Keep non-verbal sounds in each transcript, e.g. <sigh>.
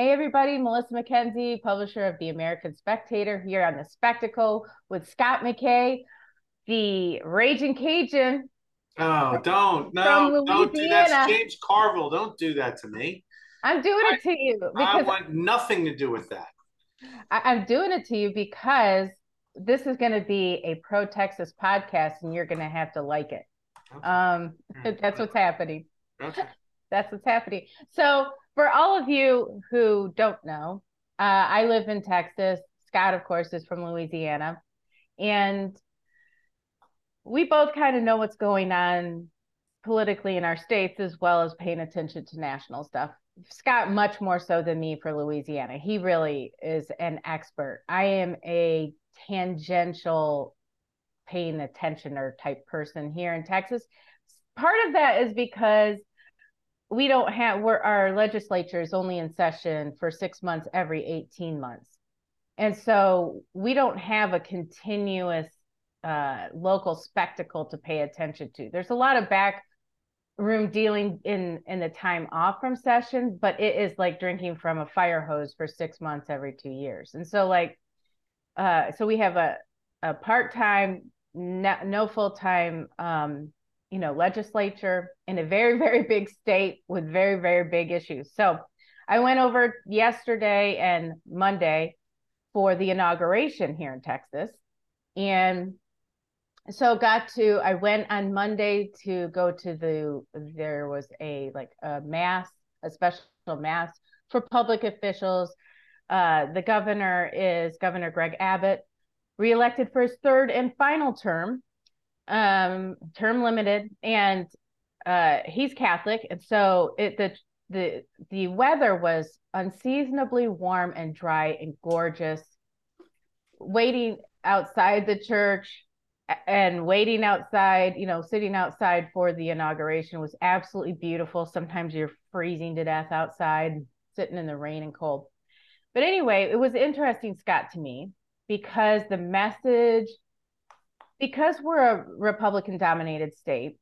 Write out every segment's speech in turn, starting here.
Hey, everybody, Melissa Mackenzie, publisher of The American Spectator, here on The Spectacle with Scott McKay, the Raging Cajun. Oh, don't, no, don't do that. James Carville, don't do that to me. I'm doing it to you because I want nothing to do with that. I, am doing it to you because this is going to be a pro Texas podcast and you're going to have to like it. Okay. Um, that's what's happening. Okay. <laughs> That's what's happening. So, for all of you who don't know, uh, I live in Texas. Scott, of course, is from Louisiana. And we both kind of know what's going on politically in our states as well as paying attention to national stuff. Scott, much more so than me for Louisiana. He really is an expert. I am a tangential paying attentioner type person here in Texas. Part of that is because we don't have we're our legislature is only in session for six months every 18 months. And so we don't have a continuous uh, local spectacle to pay attention to. There's a lot of back room dealing in in the time off from session but it is like drinking from a fire hose for six months every two years. And so like uh so we have a a part-time no, no full-time um you know legislature in a very <laughs> very big state with very very big issues. So i went over yesterday and monday for the inauguration here in texas. And so got to i went on monday to go to the there was a like a mass a special mass for public officials. Uh, the governor is governor greg abbott reelected for his third and final term um, term limited, and uh, he's Catholic, and so it the the the weather was unseasonably warm and dry and gorgeous. Waiting outside the church and waiting outside, you know, sitting outside for the inauguration was absolutely beautiful. Sometimes you're freezing to death outside, sitting in the rain and cold. But anyway, it was interesting, Scott, to me because the message because we're a Republican dominated state,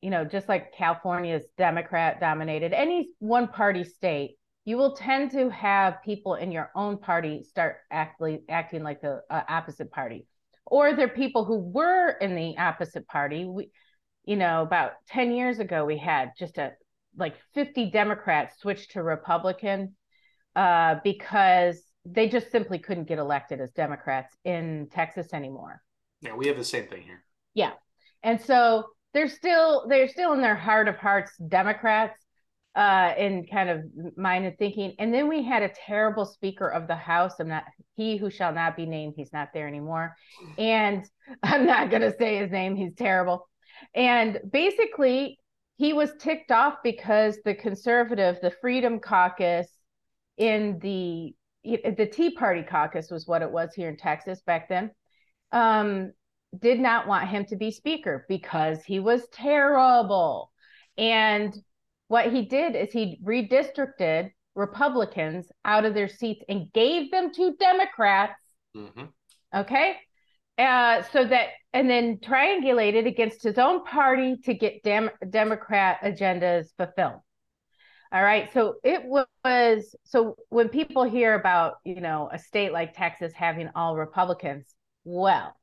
you know, just like California is Democrat dominated, any one party state, you will tend to have people in your own party start acting acting like the uh, opposite party, or they're people who were in the opposite party. We, you know, about ten years ago, we had just a like fifty Democrats switch to Republican uh, because they just simply couldn't get elected as Democrats in Texas anymore. Yeah, we have the same thing here. Yeah. And so they're still they're still in their heart of hearts Democrats uh in kind of mind and thinking. And then we had a terrible speaker of the house. I'm not he who shall not be named, he's not there anymore. And <laughs> I'm not gonna say his name, he's terrible. And basically he was ticked off because the conservative, the Freedom Caucus in the the Tea Party caucus was what it was here in Texas back then um, did not want him to be speaker because he was terrible. And what he did is he redistricted Republicans out of their seats and gave them to Democrats. Mm-hmm. Okay. Uh, so that, and then triangulated against his own party to get Dem- Democrat agendas fulfilled. All right. So it was, so when people hear about, you know, a state like Texas having all Republicans, well.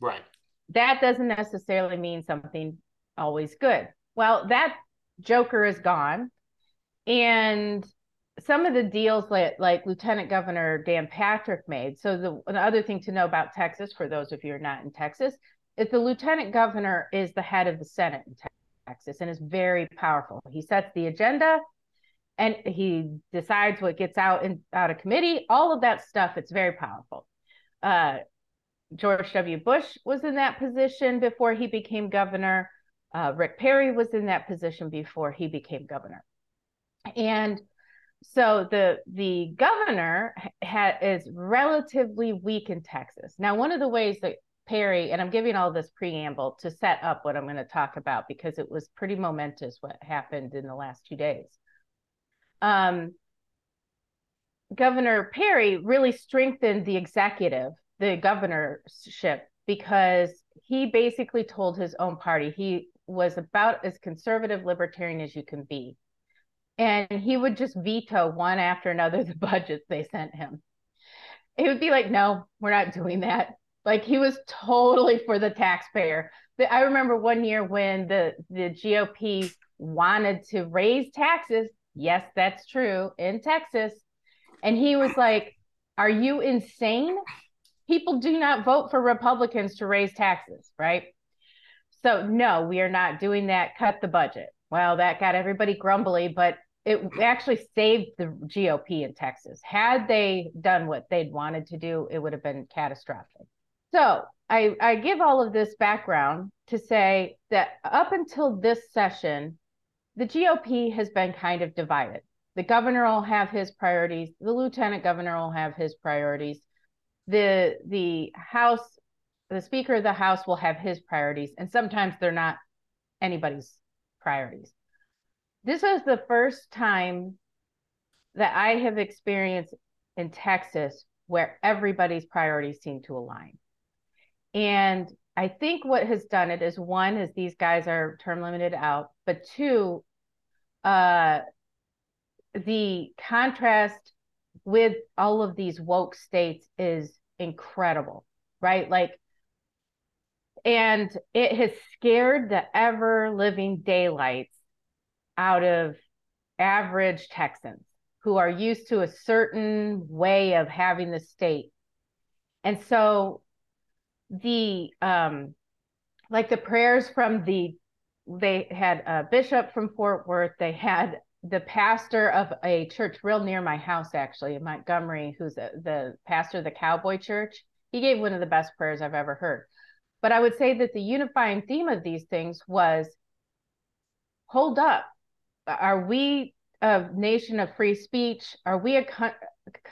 Right. That doesn't necessarily mean something always good. Well, that Joker is gone. And some of the deals that like Lieutenant Governor Dan Patrick made. So the another thing to know about Texas, for those of you who are not in Texas, is the Lieutenant Governor is the head of the Senate in Texas and is very powerful. He sets the agenda and he decides what gets out in out of committee. All of that stuff. It's very powerful. Uh, George W. Bush was in that position before he became governor. Uh, Rick Perry was in that position before he became governor. And so the the governor ha- is relatively weak in Texas. Now, one of the ways that Perry, and I'm giving all this preamble to set up what I'm going to talk about because it was pretty momentous what happened in the last two days. Um, Governor Perry really strengthened the executive the governorship because he basically told his own party he was about as conservative libertarian as you can be and he would just veto one after another the <laughs> budgets they sent him. He would be like, "No, we're not doing that." Like he was totally for the taxpayer. I remember one year when the the GOP wanted to raise taxes. Yes, that's true in Texas. And he was like, Are you insane? People do not vote for Republicans to raise taxes, right? So, no, we are not doing that. Cut the budget. Well, that got everybody grumbly, but it actually saved the GOP in Texas. Had they done what they'd wanted to do, it would have been catastrophic. So, I, I give all of this background to say that up until this session, the GOP has been kind of divided. The governor will have his priorities, the lieutenant governor will have his priorities. The the House, the Speaker of the House will have his priorities, and sometimes they're not anybody's priorities. This was the first time that I have experienced in Texas where everybody's priorities seem to align. And I think what has done it is one is these guys are term limited out, but two, uh, the contrast with all of these woke states is incredible, right? Like, and it has scared the ever living daylights out of average Texans who are used to a certain way of having the state. And so the um like the prayers from the they had a bishop from Fort Worth, they had the pastor of a church real near my house actually in Montgomery who's a, the pastor of the Cowboy Church. He gave one of the best prayers I've ever heard. But I would say that the unifying theme of these things was hold up. Are we a nation of free speech? Are we a,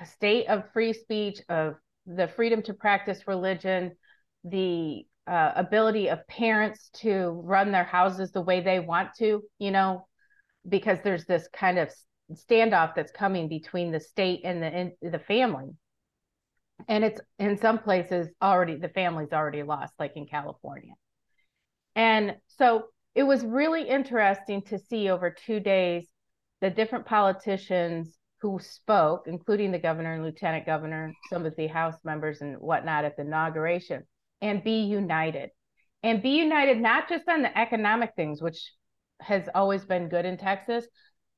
a state of free speech, of the freedom to practice religion? the uh, ability of parents to run their houses the way they want to, you know, because there's this kind of standoff that's coming between the state and the and the family. And it's in some places already the family's already lost, like in California. And so it was really interesting to see over two days the different politicians who spoke, including the governor and lieutenant governor, some of the House members and whatnot at the inauguration and be united and be united not just on the economic things which has always been good in texas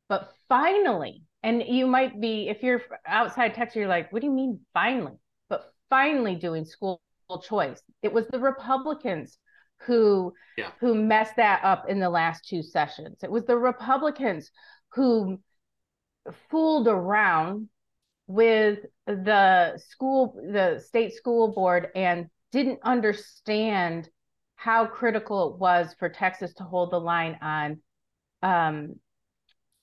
but finally and you might be if you're outside texas you're like what do you mean finally? But finally doing school choice. It was the republicans who yeah. who messed that up in the last two sessions. It was the republicans who fooled around with the school the state school board and didn't understand how critical it was for Texas to hold the line on um,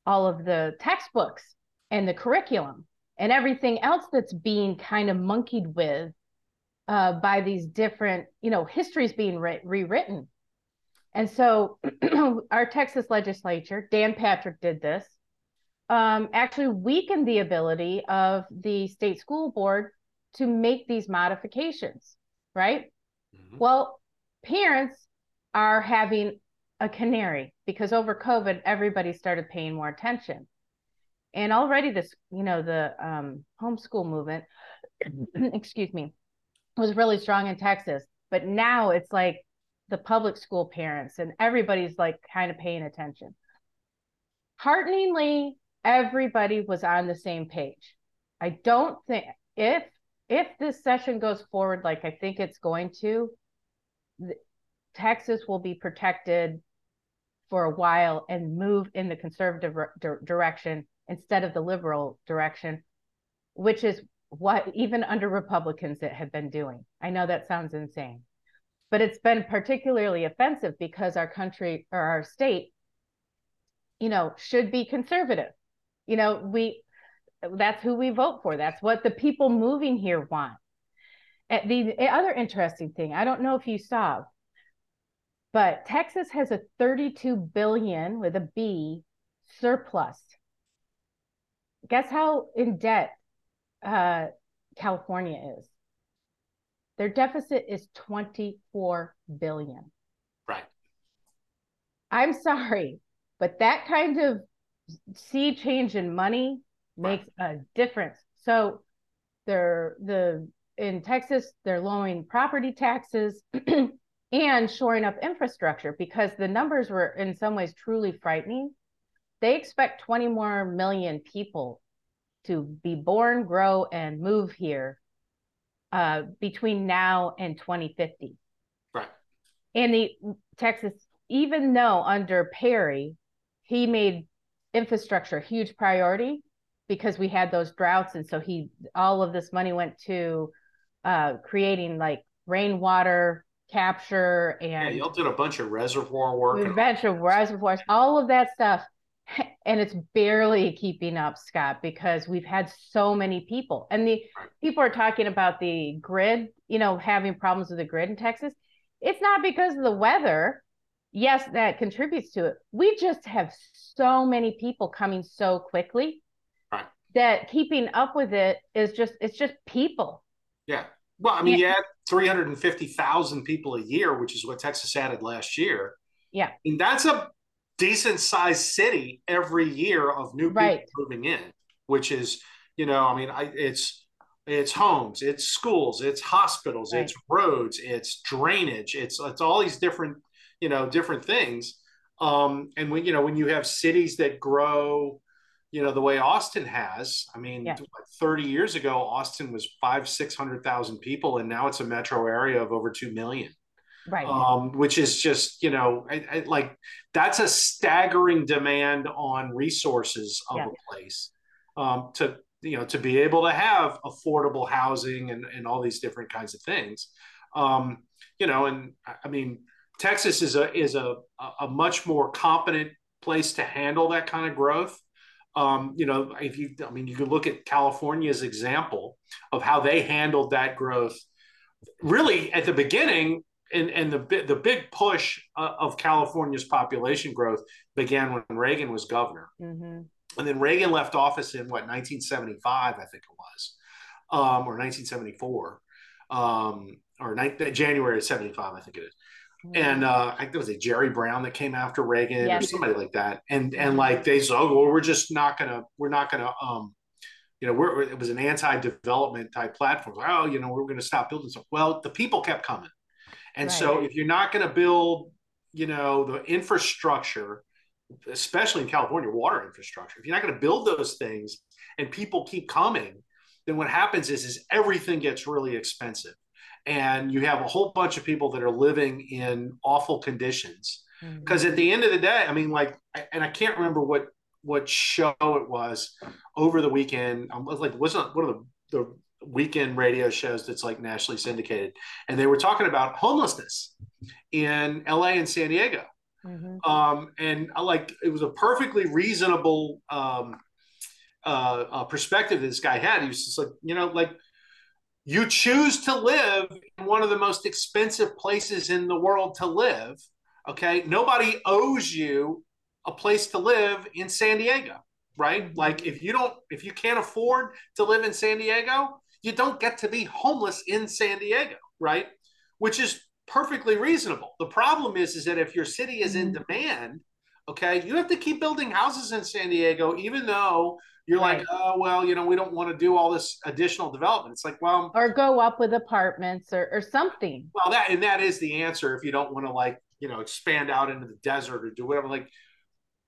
all of the textbooks and the curriculum and everything else that's being kind of monkeyed with uh, by these different, you know, histories being re- rewritten. And so <clears throat> our Texas legislature, Dan Patrick did this, um, actually weakened the ability of the state school board to make these modifications right? Mm-hmm. Well, parents are having a canary because over COVID, everybody started paying more attention. And already this, you know, the um, homeschool movement, <clears throat> excuse me, was really strong in Texas. But now it's like the public school parents and everybody's like kind of paying attention. Hearteningly, everybody was on the same page. I don't think if if this session goes forward like I think it's going to, Texas will be protected for a while and move in the conservative re- direction instead of the liberal direction, which is what even under Republicans it had been doing. I know that sounds insane, but it's been particularly offensive because our country or our state, you know, should be conservative. You know, we that's who we vote for. That's what the people moving here want. And the other interesting thing, I don't know if you saw, but Texas has a 32 billion with a B surplus. Guess how in debt uh, California is? Their deficit is 24 billion. Right. I'm sorry, but that kind of sea change in money makes a difference. So they're the in Texas, they're lowering property taxes <clears throat> and shoring up infrastructure because the numbers were in some ways truly frightening. They expect 20 more million people to be born, grow, and move here uh, between now and 2050. Right. And the Texas, even though under Perry, he made infrastructure a huge priority because we had those droughts, and so he all of this money went to uh, creating like rainwater capture and yeah, y'all did a bunch of reservoir work, a bunch of reservoirs, all of that stuff <laughs> and it's barely keeping up scott because we've had so many people. And the people are talking about the grid you know having problems with the grid in texas. It's not because of the weather yes that contributes to it. We just have so many people coming so quickly right. that keeping up with it is just it's just people yeah well i mean yeah. you add 350000 people a year which is what texas added last year yeah and that's a decent sized city every year of new people right. moving in, which is, you know, I mean, I, it's it's homes, it's schools, it's hospitals, right. it's roads, it's drainage, it's it's all these different, you know, different things. Um, and when you know when you have cities that grow, you know, the way Austin has, I mean, yeah. 30 years ago, Austin was five, six hundred thousand people, and now it's a metro area of over two million right um, which is just you know I, I, like that's a staggering demand on resources of yeah. a place um, to you know to be able to have affordable housing and, and all these different kinds of things um, you know and i mean texas is a is a a much more competent place to handle that kind of growth um, you know if you i mean you can look at california's example of how they handled that growth really at the beginning and and the the big push uh, of California's population growth began when Reagan was governor, mm-hmm. and then Reagan left office in what 1975, I think it was, um, or 1974, um, or ni- January of 75, I think it is. Mm-hmm. And uh, I think it was a Jerry Brown that came after Reagan yes. or somebody like that, and and like they said, oh, well, we're just not gonna, we're not gonna, um, you know, we're, it was an anti-development type platform. Oh, you know, we're going to stop building stuff. Well, the people kept coming and right. so if you're not going to build, you know, the infrastructure, especially in California, water infrastructure, if you're not going to build those things and people keep coming, then what happens is is everything gets really expensive. And you have a whole bunch of people that are living in awful conditions. Because mm-hmm. at the end of the day, I mean, like, and I can't remember what what show it was over the weekend. I was like, wasn't one of the, the weekend radio shows that's like nationally syndicated, and they were talking about homelessness in LA and San Diego. Mm-hmm. Um, and I like it was a perfectly reasonable um, uh, uh, perspective this guy had. He was just like, you know, like you choose to live in one of the most expensive places in the world to live. Okay, nobody owes you a place to live in San Diego, right? Like if you don't, if you can't afford to live in San Diego, you don't get to be homeless in San Diego, right? Which is perfectly reasonable. The problem is, is that if your city is in mm-hmm. demand, okay, you have to keep building houses in San Diego, even though you're right. like, oh well, you know, we don't want to do all this additional development. It's like, well, or go up with apartments or, or something. Well, that and that is the answer if you don't want to like, you know, expand out into the desert or do whatever. Like,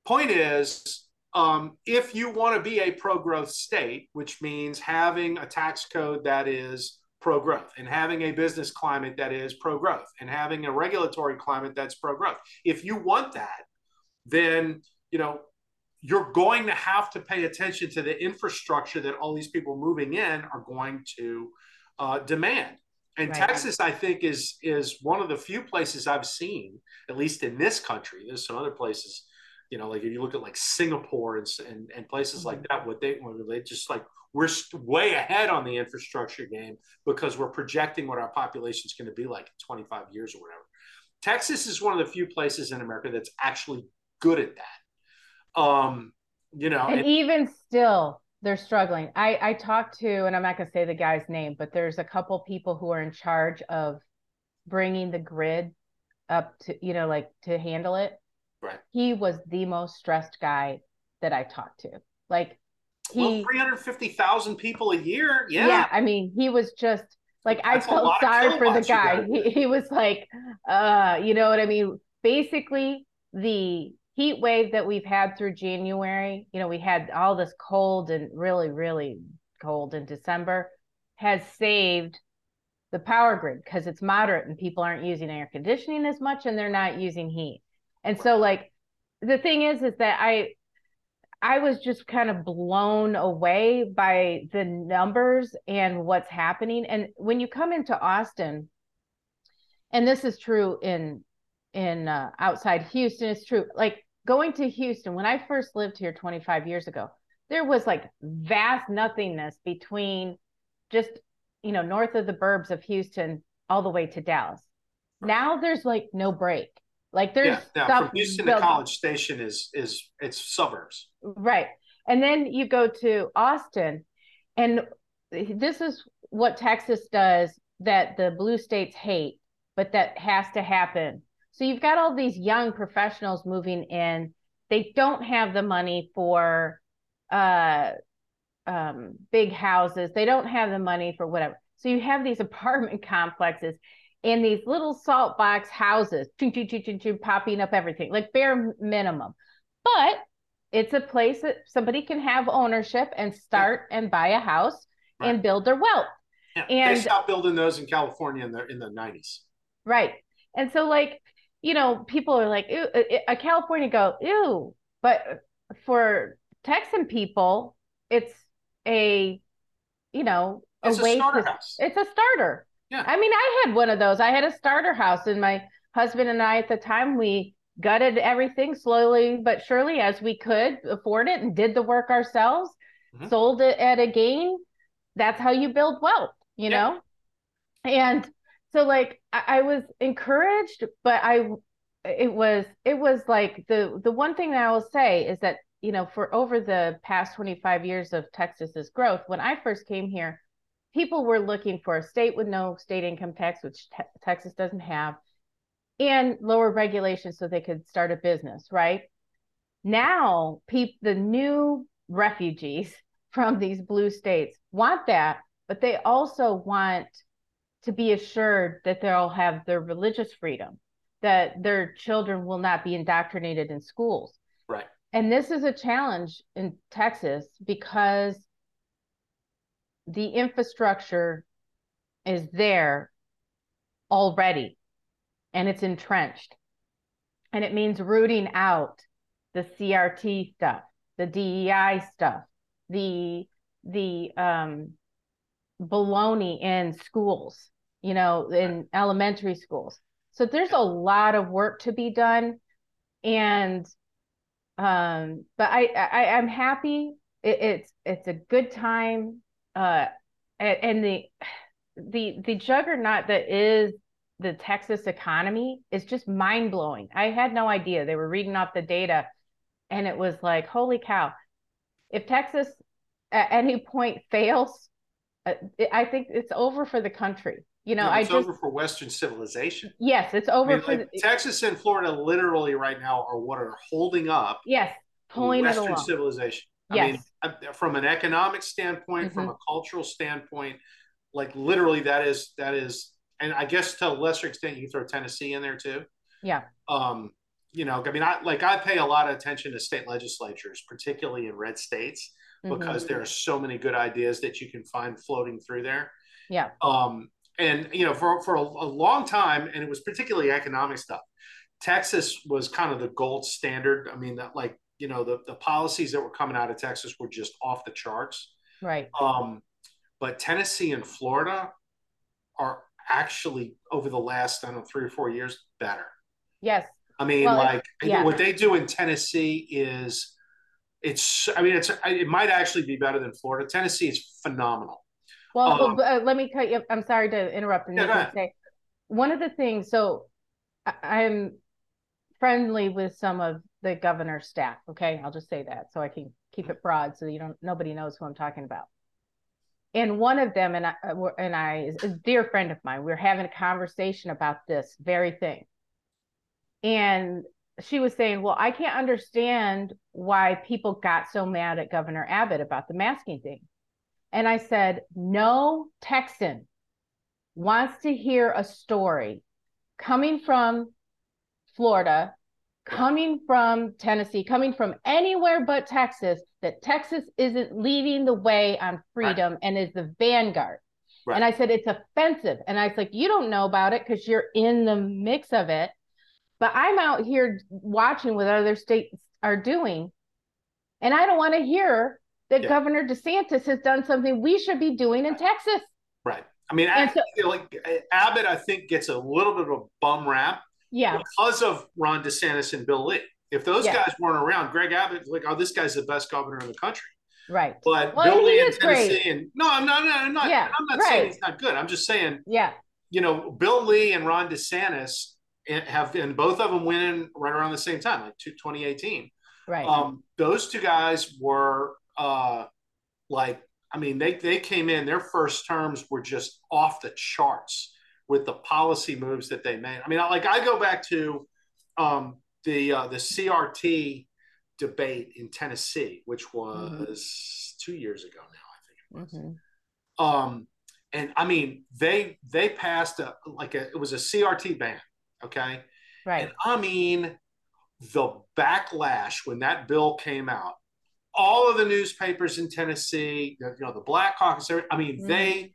point is, um, if you want to be a pro growth state, which means having a tax code that is pro growth and having a business climate that is pro growth and having a regulatory climate that's pro growth, if you want that, then you know you're going to have to pay attention to the infrastructure that all these people moving in are going to uh, demand. And right. Texas, I think, is is one of the few places I've seen, at least in this country. There's some other places you know, like if you look at like Singapore and and, and places mm-hmm. like that, what they what they just like we're way ahead on the infrastructure game because we're projecting what our population is going to be like in 25 years or whatever. Texas is one of the few places in America that's actually good at that. Um, you know, and, and even still, they're struggling. I I talked to, and I'm not going to say the guy's name, but there's a couple people who are in charge of bringing the grid up to, you know, like to handle it Right. He was the most stressed guy that I talked to. Like he well, 350,000 people a year. Yeah. Yeah. I mean, he was just like, That's I felt sorry for the guy. He, he was like, uh, you know what I mean? Basically, the heat wave that we've had through January, you know, we had all this cold and really, really cold in December, has saved the power grid because it's moderate and people aren't using air conditioning as much and they're not using heat. And so, like, the thing is, is that I, I was just kind of blown away by the numbers and what's happening. And when you come into Austin, and this is true in in uh, outside Houston, it's true. Like going to Houston when I first lived here 25 years ago, there was like vast nothingness between just you know north of the burbs of Houston all the way to Dallas. Now there's like no break. Like there's yeah, from Houston built- to College Station is is it's suburbs. Right. And then you go to Austin and this is what Texas does that the blue states hate, but that has to happen. So you've got all these young professionals moving in. They don't have the money for uh um big houses. They don't have the money for whatever. So you have these <laughs> apartment complexes and these little salt box houses, choo, choo, choo, choo, popping up everything, like bare minimum. But it's a place that somebody can have ownership and start yeah. and buy a house right. and build their wealth. Yeah. And they stopped building those in California in the in the nineties. Right. And so like, you know, people are like, ew, a California go, ew. But for Texan people, it's a, you know, a it's way a to, house. it's a starter. Yeah. I mean, I had one of those. I had a starter house, and my husband and I at the time we gutted everything slowly but surely as we could afford it and did the work ourselves, mm-hmm. sold it at a gain. That's how you build wealth, you yeah. know? And so like I, was encouraged, but I it was it was like the the one thing that I will say is that you know for over the past 25 years of Texas's growth when I first came here people were looking for a state with no state income tax, which te- Texas doesn't have, and lower regulations so they could start a business, right? Now, pe- the new refugees <laughs> from these blue states want that, but they also want to be assured that they'll have their religious freedom, that their children will not be indoctrinated in schools. Right. And this is a challenge in Texas because the infrastructure is there already and it's entrenched. And it means rooting out the CRT stuff, the DEI stuff, the the um baloney in schools, you know, in elementary schools. So there's a lot of work to be done. And um, but I, I I'm happy. It, it's it's a good time uh, and the the the juggernaut that is the Texas economy is just mind blowing. I had no idea. They were reading off the data, and it was like, holy cow! If Texas at any point fails, uh, I think it's over for the country. You know, yeah, it's I just, over for Western civilization. Yes, it's over I mean, for like, the, Texas and Florida. Literally, right now, are what are holding up. Yes, pulling Western civilization. Yes. I mean, from an economic standpoint, mm-hmm. from a cultural standpoint, like literally that is that is, and I guess to a lesser extent you throw Tennessee in there too. Yeah. Um, you know, I mean, I like I pay a lot of attention to state legislatures, particularly in red states, because mm-hmm. there are so many good ideas that you can find floating through there. Yeah. Um, and you know, for for a, a long time, and it was particularly economic stuff. Texas was kind of the gold standard. I mean, that like you know the, the policies that were coming out of texas were just off the charts right um, but tennessee and florida are actually over the last i don't know three or four years better yes i mean well, like yeah. what they do in tennessee is it's i mean it's it might actually be better than florida tennessee is phenomenal well, um, uh, let me cut you i'm sorry to interrupt and yeah, say one of the things so i'm friendly with some of the governor's staff. Okay, I'll just say that so I can keep it broad so you don't nobody knows who I'm talking about. And one of them and I uh, and I is a dear friend of mine. We we're having a conversation about this very thing. And she was saying, Well, I can't understand why people got so mad at Governor Abbott about the masking thing. And I said, No Texan wants to hear a story coming from Florida, coming from Tennessee, coming from anywhere but Texas, that Texas isn't leading the way on freedom right. and is the vanguard. Right. And I said, it's offensive. And I was like, you don't know about it because you're in the mix of it. But I'm out here watching what other states are doing. And I don't want to hear that yeah. Governor DeSantis has done something we should be doing in Texas. Right. I mean, I so, feel like Abbott, I think, gets a little bit of a bum rap. Yeah. Because of Ron DeSantis and Bill Lee. If those yeah. guys weren't around, Greg Abbott, like, oh, this guy's the best governor in the country. Right. But well, Bill Lee in Tennessee, great. and no, I'm not, I'm not, yeah, I'm not right. saying he's not good. I'm just saying, yeah, you know, Bill Lee and Ron DeSantis have, and both of them winning right around the same time, like 2018. Right. Um, those two guys were uh, like, I mean, they they came in, their first terms were just off the charts with the policy moves that they made. I mean, like I go back to um, the uh, the CRT debate in Tennessee, which was mm-hmm. two years ago now, I think it was. Mm-hmm. Um, and I mean, they they passed a like a it was a CRT ban, okay, right? And I mean, the backlash when that bill came out, all of the newspapers in Tennessee, you know, the Black Caucus, I mean, mm-hmm. they,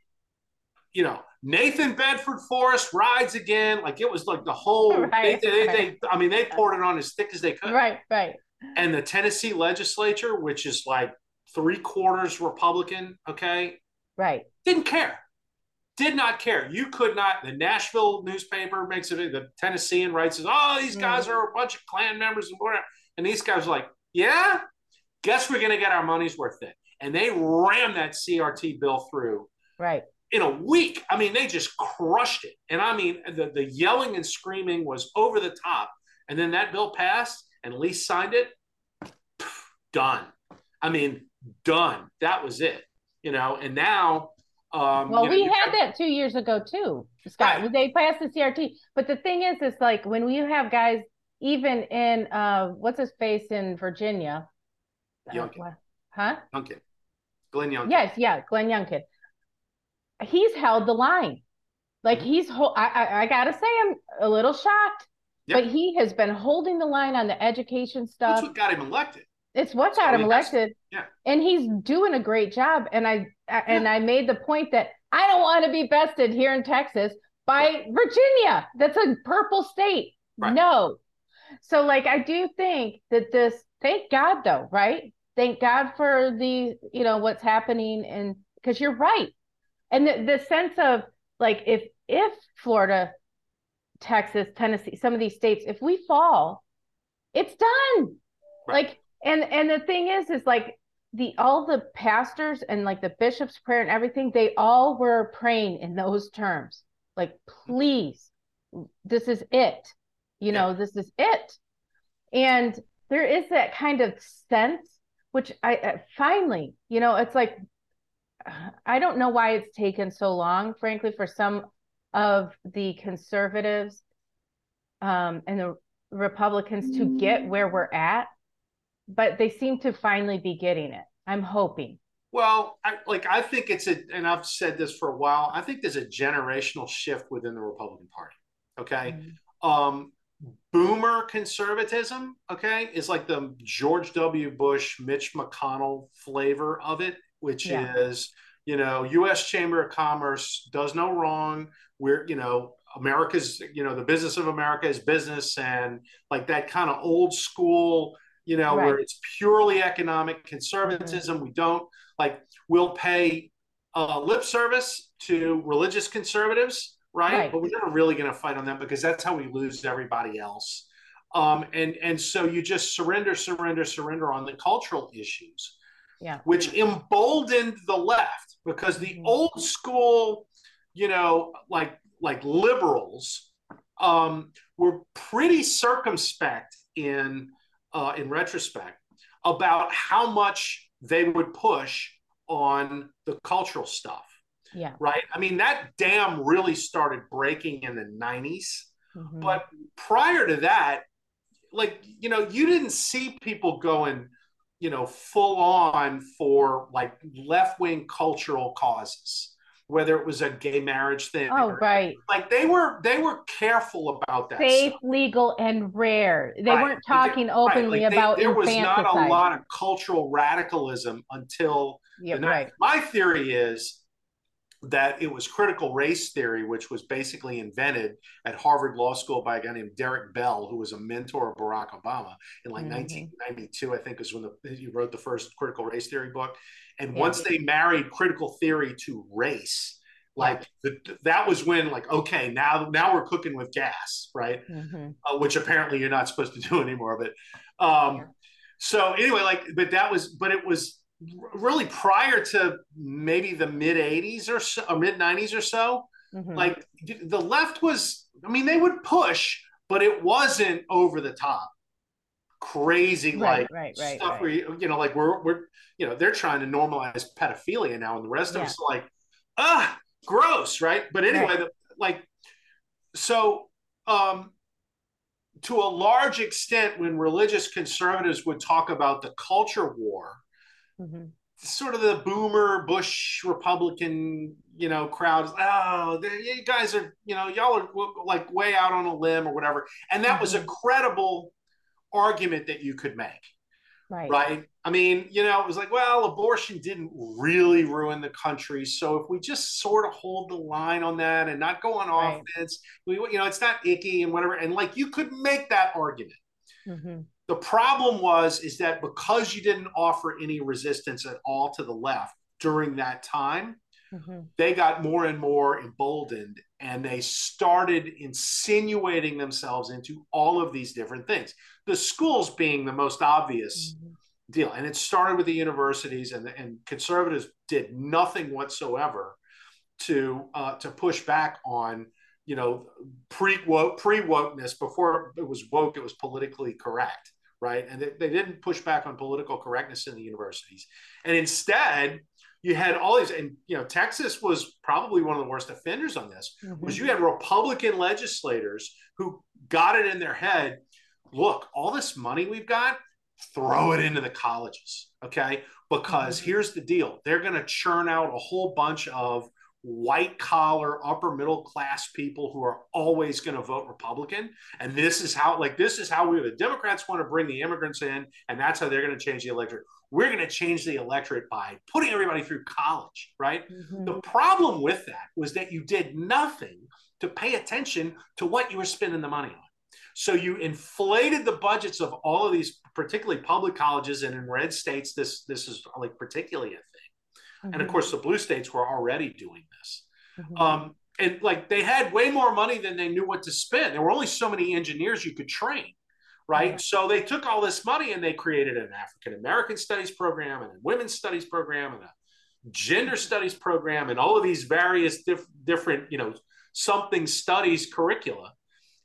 you know, Nathan Bedford Forrest rides again. Like it was like the whole. <laughs> Right, they, they, right. they, I mean, they poured it on as thick as they could. Right, right. And the Tennessee legislature, which is like three quarters Republican, okay, right, didn't care. Did not care. You could not. The Nashville newspaper makes it. The Tennessean writes, "Oh, these guys mm. are a bunch of Klan members and whatever." And these guys are like, "Yeah, guess we're going to get our money's worth then." And they rammed that CRT bill through. Right in a week. I mean, they just crushed it. And I mean, the, the yelling and screaming was over the top. And then that bill passed and Lee signed it. done. I mean, done. That was it. You know, and now. Um, well, know, we had that two years ago too, Scott. Right. They passed the CRT, but the thing is, it's like when you have guys, even in uh, what's his face in Virginia, Youngkin. Uh, huh? Youngkin. Glenn Youngkin. Yes, yeah, Glenn Youngkin he's held the line. Like mm-hmm. he's, I, I, I gotta say, I'm a little shocked, yep. but he has been holding the line on the education stuff. That's what got him elected. It's what got him elected. Yeah. And he's doing a great job. And I, and I made the point that I don't want to be bested here in Texas by right. Virginia. That's a purple state. Right. No. So like I do think that this thank God though, right? Thank God for the, you know, what's happening. And because you're right. And the, the sense of like if if florida texas tennessee some of these states if we fall it's done. Right. like and and the thing is is like the all the pastors and like the bishop's prayer and everything they all were praying in those terms. Like please this is it. You know this is it. And there is that kind of sense which i uh, finally you know it's like I don't know why it's taken so long, frankly, for some of the conservatives um, and the Republicans to get where we're at, but they seem to finally be getting it. I'm hoping. Well, I, like I think it's a, and I've said this for a while. I think there's a generational shift within the Republican Party. Okay, mm-hmm. um, boomer conservatism. Okay, is like the George W. Bush, Mitch McConnell flavor of it which yeah. is you know U.S. Chamber of Commerce does no wrong. We're you know America's you know the business of America is business and like that kind of old school you know right. where it's purely economic conservatism. Mm-hmm. We don't like we'll pay uh, lip service to religious conservatives, right? right. But we're never really going to fight on them because that's how we lose everybody else. Um, and and so you just surrender, surrender, surrender on the cultural issues yeah. which emboldened the left because the mm-hmm. old school, you know, like like liberals um, were pretty circumspect in uh, in retrospect about how much they would push on the cultural stuff. Yeah. Right. I mean, that dam really started breaking in the 90s. Mm-hmm. But prior to that, like you know you didn't see people going you know full on for like left wing cultural causes whether it was a gay marriage thing. Oh, or, right. Like they were they were careful about that. Safe, stuff. legal, and rare. They right. weren't talking they, openly right. like about. They, there was not a lot of cultural radicalism until. Yeah, right. My theory is that it was critical race theory, which was basically invented at Harvard Law School by a guy named Derek Bell, who was a mentor of Barack Obama in like mm-hmm. 1992, I think, is when the, he wrote the first critical race theory book. And yeah. once they married critical theory to race, like the, that was when like okay now now we're cooking with gas right mm-hmm. uh, which apparently you're not supposed to do <laughs> anymore but um so anyway like but that was but it was really prior to maybe the mid 80s or so or mid 90s or so mm-hmm. like the left was i mean they would push but it wasn't over the top crazy right, like right, right, stuff where you, you know like we're we're you know they're trying to normalize pedophilia now and the rest yeah. of us like ah gross right but anyway the, like so um to a large extent when religious conservatives would talk about the culture war mm-hmm. sort of the boomer Bush Republican, you know, crowd. Oh, you guys are, you know, y'all are like way out on a limb or whatever. And that mm-hmm. was a mm-hmm. credible argument that you could make. Right. Right. I mean, you know, it was like, well, abortion didn't really ruin the country. So if we just sort of hold the line on that and not go on right. offense, we, you know, it's not icky and whatever. And like you could make that argument. Mm-hmm. The problem was is that because you didn't offer any resistance at all to the left during that time, mm-hmm. they got more and more emboldened and they started insinuating themselves into all of these different things. The schools being the most obvious mm-hmm. deal. And it started with the universities and, and conservatives did nothing whatsoever to uh, to push back on you know pre woke pre wokeness before it was woke it was politically correct right? And they, they didn't push back on political correctness in the universities. And instead, you had all these, and you know, Texas was probably one of the worst offenders on this, mm-hmm. was you had Republican legislators who got it in their head, look, all this money we've got, throw it into the colleges. Okay. Because mm-hmm. here's the deal. They're going to churn out a whole bunch of white collar upper middle class people who are always going to vote republican. And this is how like this is how we the democrats want to bring the immigrants in and that's how they're going to change the electorate. We're going to change the electorate by putting everybody through college right? Mm-hmm. the problem with that was that you did nothing to pay attention to what you were spending the money on. So you inflated the budgets of all of these particularly public colleges and in red states this this is like particularly a Mm-hmm. And of mm-hmm. course, the blue states were already doing this. Mm-hmm. Um, and like they had way more money than they knew what to spend. There were only so many engineers you could train, right? Mm-hmm. So they took all this money and they created an African American studies program and a women's studies program and a gender studies program and all of these various diff- different, you know, something studies curricula.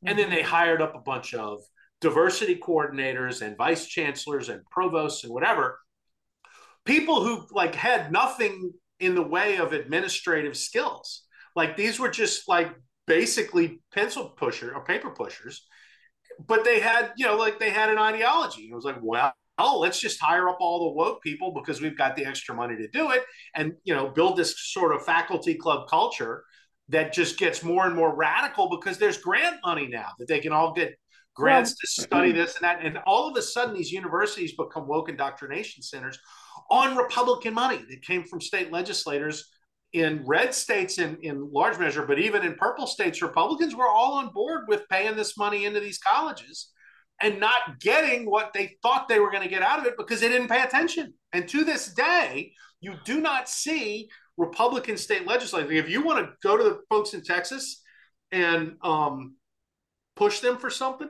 And then they mm-hmm. hired up a bunch of diversity coordinators and vice chancellors and provosts and whatever people who like had nothing in the way of administrative skills. Like these were just like basically pencil pusher or paper pushers, but they had, you know, like they had an ideology. It was like, well, oh, let's just hire up all the woke people because we've got the extra money to do it and, you know, build this sort of faculty club culture that just gets more and more radical because there's grant money now that they can all get grants well, to study this and that. And all of a sudden, these universities become woke indoctrination centers on Republican money that came from state legislators in red states in, in large measure, but even in purple states, Republicans were all on board with paying this money into these colleges and not getting what they thought they were going to get out of it because they didn't pay attention. And to this day, you do not see Republican state legislators. If you want to go to the folks in Texas and um, push them for something,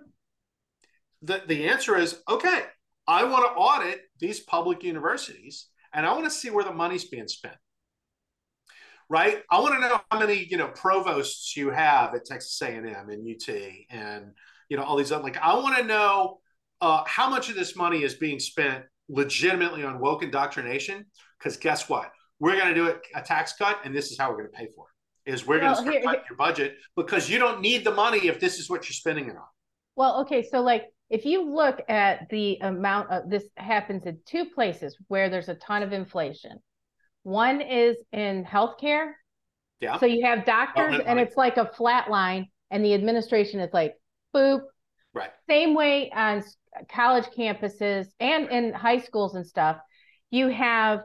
the, the answer is okay, I want to audit these public universities and I want to see where the money's being spent. Right? I want to know how many, you know, provosts you have at Texas A&M and UT and, you know, all these other, like, I want to know uh, how much of this money is being spent legitimately on woke indoctrination. Because guess what? We're going to do a tax cut and this is how we're going to pay for it is we're well, going to cut your budget because you don't need the money if this is what you're spending it on. Well, okay, so like if you look at the amount of this happens in two places where there's a ton of inflation. One is in healthcare. Yeah. So you have doctors, oh, and it's like a flat line, and the administration is like, boop. Right. Same way on college campuses and in high schools and stuff. You have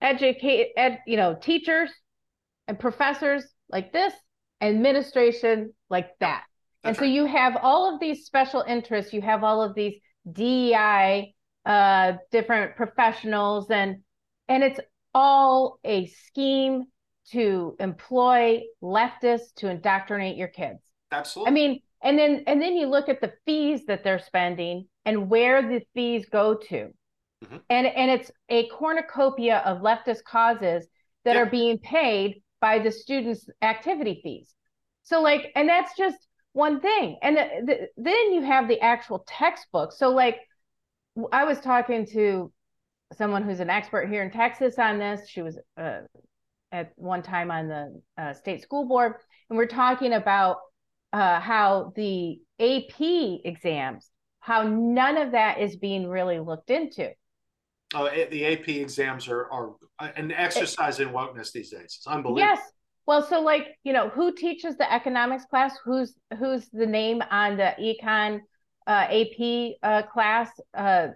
educate, ed, you know, teachers and professors like this, administration like that. And so right. you have all of these special interests. You have all of these DEI, uh, different professionals, and and it's all a scheme to employ leftists to indoctrinate your kids. Absolutely. I mean, and then and then you look at the fees that they're spending and where the fees go to. Mm-hmm. And and it's a cornucopia of leftist causes that yep. are being paid by the students' activity fees. So like, and that's just one thing. And the, the, then you have the actual textbook. So like, I was talking to someone who's an expert here in Texas on this. She was uh, at one time on the uh, state school board, and we're talking about uh, how the AP exams, how none of that is being really looked into. Oh, the AP exams are are an exercise in wokeness these days. It's unbelievable. Yes. Well, so like you know, who teaches the economics class? Who's who's the name on the econ uh, AP uh, class uh,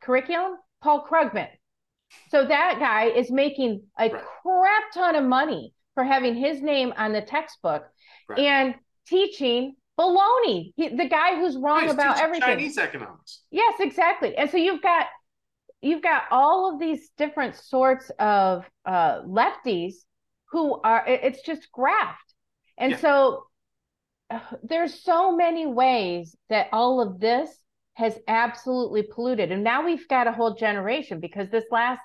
curriculum? Paul Krugman. So that guy is making a right. crap ton of money for having his name on the textbook right. and teaching baloney. He, the guy who's wrong right, about everything. Keynesian economics. Yes, exactly. And so you've got you've got all of these different sorts of uh, lefties who are it's just graft. And yeah. so uh, there's so many ways that all of this has absolutely polluted. And now we've got a whole generation because this last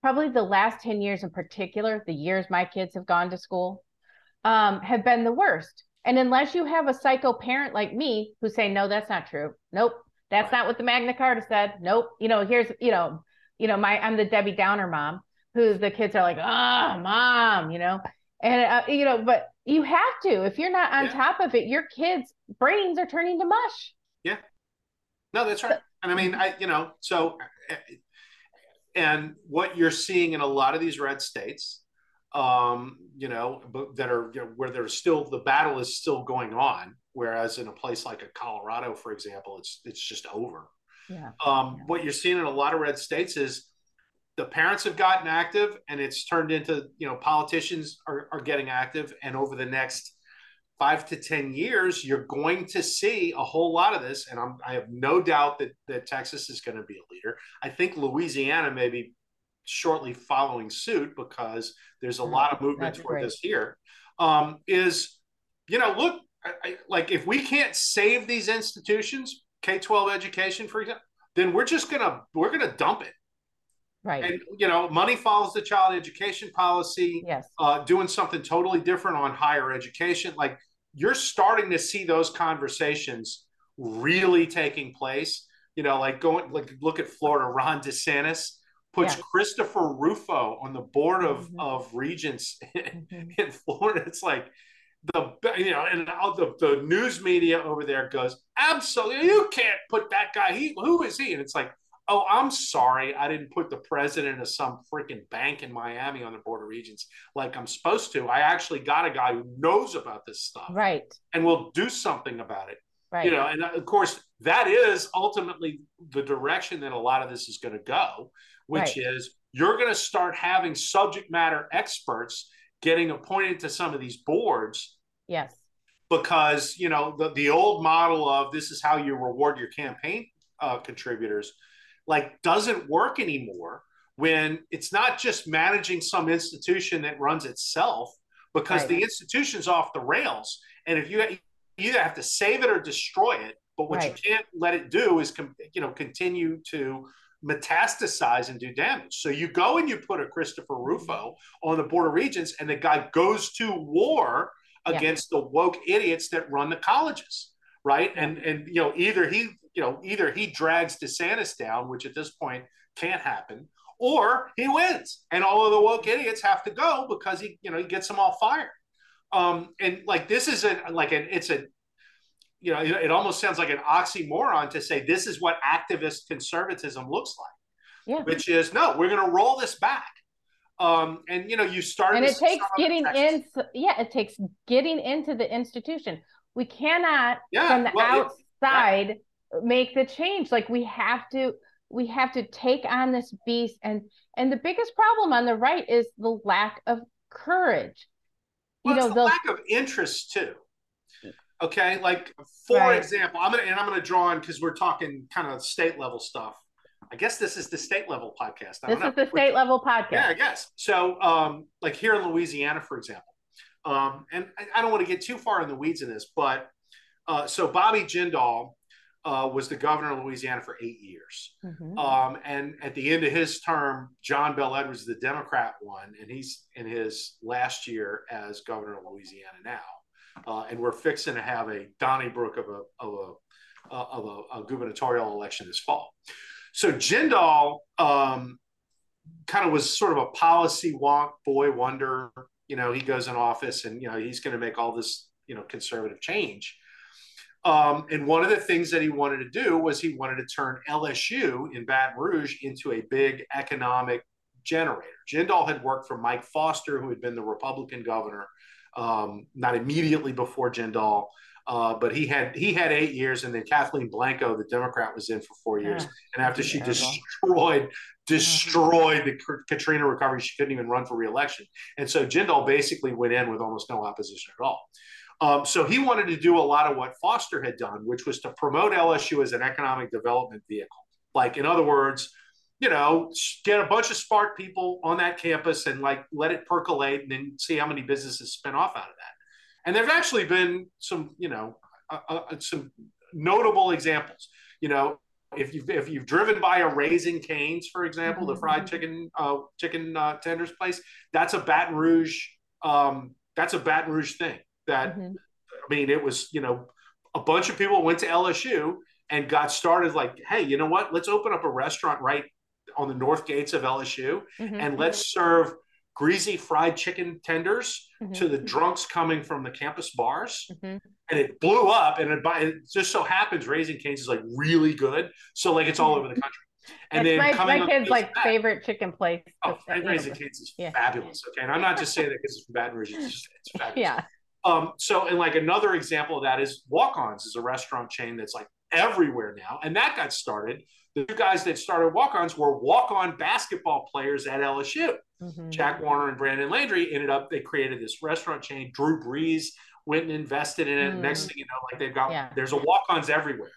probably the last 10 years in particular the years my kids have gone to school um, have been the worst. And unless you have a psycho parent like me who say no that's not true. Nope. That's not what the Magna Carta said. Nope. You know, here's, you know, you know, my I'm the Debbie Downer mom who the kids are like, ah, oh, mom, you know, and uh, you know, but you have to if you're not on yeah. top of it, your kids' brains are turning to mush. Yeah. No, that's right. and I mean, I you know, so and what you're seeing in a lot of these red states, um, you know, but that are you know, where there's still the battle is still going on Whereas in a place like a Colorado, for example, it's it's just over. Yeah. Um, yeah. What you're seeing in a lot of red states is the parents have gotten active, and it's turned into you know politicians are, are getting active, and over the next five to ten years, you're going to see a whole lot of this. And I'm, I have no doubt that that Texas is going to be a leader. I think Louisiana may be shortly following suit because there's a mm, lot of movement toward great. this here. Um, is you know look I, like if we can't save these institutions, K twelve education, for example, then we're just gonna we're gonna dump it. Right. And you know, money follows the child education policy. Yes. Uh, doing something totally different on higher education, like you're starting to see those conversations really taking place. You know, like going like look at Florida. Ron DeSantis puts Christopher Rufo on the board of mm-hmm. of regents <laughs> in, mm-hmm. in Florida. It's like the you know and the, the news media over there goes absolutely you can't put that guy he who is he and it's like oh i'm sorry i didn't put the president of some freaking bank in miami on the board of regents like i'm supposed to i actually got a guy who knows about this stuff right and will do something about it right you know and of course that is ultimately the direction that a lot of this is going to go which right. is you're going to start having subject matter experts getting appointed to some of these boards. Yes. Because, you know, the, the old model of this is how you reward your campaign uh, contributors, like doesn't work anymore when it's not just managing some institution that runs itself because right. the institution's off the rails. And if you, you either have to save it or destroy it, but what right. you can't let it do is, you know, continue to metastasize and do damage. So you go and you put a Christopher Rufo on the Board of Regents, and the guy goes to war against yeah. the woke idiots that run the colleges, right? And and you know either he you know either he drags DeSantis down, which at this point can't happen, or he wins, and all of the woke idiots have to go because he you know he gets them all fired. Um, and like this is a like an it's a you know, it, it, almost sounds like an oxymoron to say this is what activist conservatism looks like. Yeah. Which is no, we're going to roll this back. Um, and you know, you start and it takes getting in. Yeah, it takes getting into the institution. We cannot yeah, from the well, outside make the change. Like we have to, we have to take on this beast. And and the biggest problem on the right is the lack of courage. Well, you know, the, the lack of interest too. Okay, like for right. example, I'm gonna and I'm gonna draw on because we're talking kind of state level stuff. I guess this is the state level podcast. this is the state level podcast. Yeah, I guess. So, um, like here in Louisiana, for example, um, and I, I, don't want to get too far in the weeds in this, but uh, so Bobby Jindal uh, was the governor of Louisiana for eight years. Mm-hmm. Um, and at the end of his term, John Bel Edwards, the Democrat, won, and he's in his last year as governor of Louisiana now. Uh, and we're fixing to have a Donnybrook of a of a uh, of a, a, gubernatorial election this fall. So Jindal um, kind of was sort of a policy wonk boy wonder. You know, he goes in office and you know he's going to make all this you know conservative change. Um, and one of the things that he wanted to do was he wanted to turn LSU in Baton Rouge into a big economic generator. Jindal had worked for Mike Foster, who had been the Republican governor um, not immediately before Jindal. Uh, but he had he had eight years, and then Kathleen Blanco, the Democrat, was in for four years. Yeah. And after she destroyed destroyed the Katrina recovery, she couldn't even run for reelection. And so Jindal basically went in with almost no opposition at all. Um, so he wanted to do a lot of what Foster had done, which was to promote LSU as an economic development vehicle. Like, in other words, you know, get a bunch of smart people on that campus and like let it percolate and then see how many businesses spin off out of that. And there've actually been some, you know, uh, uh, some notable examples. You know, if you've if you've driven by a Raising Cane's, for example, mm-hmm. the fried chicken uh, chicken uh, tenders place, that's a Baton Rouge. Um, that's a Baton Rouge thing. That mm-hmm. I mean, it was you know a bunch of people went to LSU and got started like, hey, you know what? Let's open up a restaurant right on the north gates of LSU, mm-hmm. and let's serve greasy fried chicken tenders mm-hmm. to the drunks coming from the campus bars. Mm-hmm. And it blew up, and it, it, just so happens Raising Cane's is like really good, so like it's all over the country. And it's then my, my kids' like back, favorite chicken place. Oh, Raising Cane's is yeah. fabulous. Okay, and I'm not just saying that because it's from Baton Rouge; it's just it's <laughs> fabulous. Yeah. Um, so, and like another example of that is Walk-Ons is a restaurant chain that's like everywhere now, and that got started the two guys that started walk-ons were walk-on basketball players at LSU. Mm-hmm. Jack Warner and Brandon Landry ended up they created this restaurant chain. Drew Brees went and invested in it. Mm. Next thing you know, like they've got yeah. there's a walk-ons everywhere.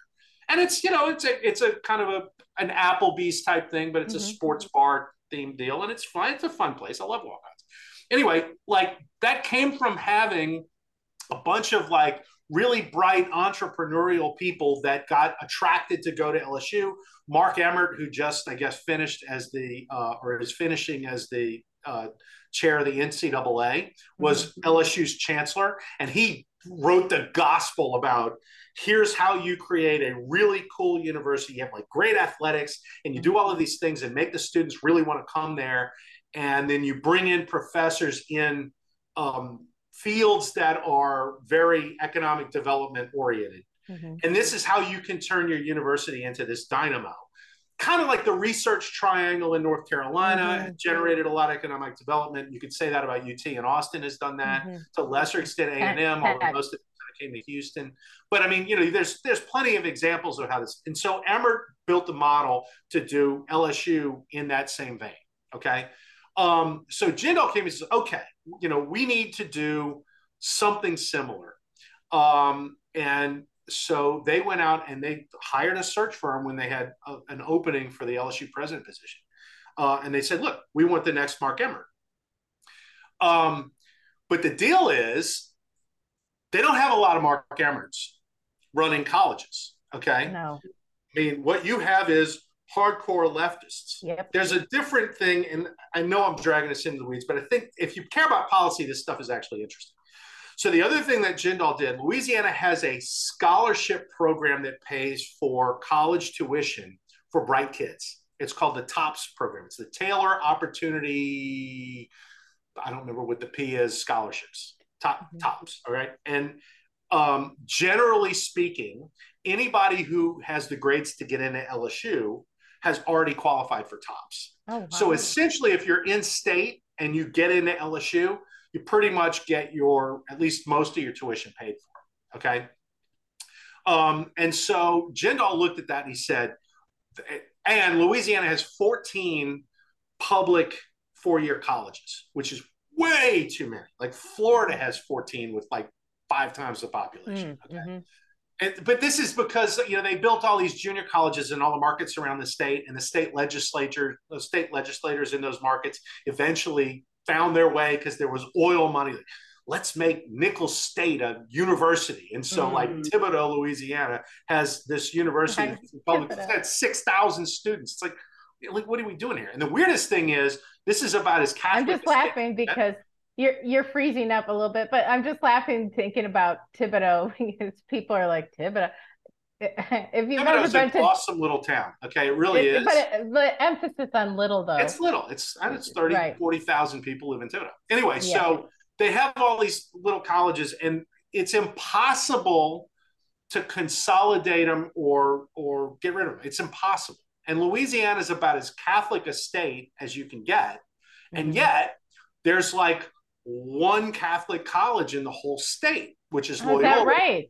And it's you know it's a it's a kind of a an Applebee's type thing, but it's mm-hmm. a sports bar themed deal, and it's fun. It's a fun place. I love walk-ons. Anyway, like that came from having a bunch of like really bright entrepreneurial people that got attracted to go to LSU. Mark Emmert, who just I guess finished as the uh, or is finishing as the uh, chair of the NCAA, was mm-hmm. LSU's chancellor, and he wrote the gospel about here's how you create a really cool university. You have like great athletics, and you do all of these things and make the students really want to come there. And then you bring in professors in um, fields that are very economic development oriented. Mm-hmm. And this is how you can turn your university into this dynamo. Kind of like the research triangle in North Carolina mm-hmm. generated a lot of economic development. You could say that about UT and Austin has done that mm-hmm. to a lesser extent. A and M, although most of it came to Houston. But I mean, you know, there's there's plenty of examples of how this. And so Emmert built the model to do LSU in that same vein. Okay, um, so Jindal came and says, okay, you know, we need to do something similar. Um, and so they went out and they hired a search firm when they had a, an opening for the LSU president position. Uh, and they said, look, we want the next Mark Emmert. Um, but the deal is they don't have a lot of Mark Emmerts running colleges. Okay. No. I mean, what you have is hardcore leftists. Yep. There's a different thing, and I know I'm dragging us into the weeds, but I think if you care about policy, this stuff is actually interesting. So the other thing that Jindal did, Louisiana has a scholarship program that pays for college tuition for bright kids. It's called the TOPS program. It's the Taylor Opportunity. I don't remember what the P is. Scholarships. Top mm-hmm. TOPS. All right, and um, generally speaking, anybody who has the grades to get into LSU has already qualified for TOPS. Oh, wow. So essentially, if you're in state and you get into LSU, you pretty much get your at least most of your tuition paid for. Okay. Um, and so Jindal looked at that and he said, and Louisiana has 14 public four year colleges, which is way too many. Like Florida has 14 with like five times the population. Mm, okay. Mm-hmm. And, but this is because you know they built all these junior colleges in all the markets around the state, and the state legislature, the state legislators in those markets eventually found their way because there was oil money. Let's make Nicholls State a university, and so mm. like Thibodaux, Louisiana, has this university. Public, it's six thousand students. It's like like, what are we doing here? And the weirdest thing is, this is about as Catholic. I'm just laughing because you're you're freezing up a little bit, but I'm just laughing thinking about Thibodaux <laughs> because people are like Thibodaux. <laughs> If you've ever been to awesome little town, okay, it really it, is. But it, the emphasis on little though. It's little. It's it's 30, right. 40,000 people live in Thibodaux. Anyway, yeah. so they have all these little colleges, and it's impossible to consolidate them or or get rid of them. It's impossible. And Louisiana is about as Catholic a state as you can get. And mm-hmm. yet there's like one Catholic college in the whole state, which is oh, Loyola. Is that right?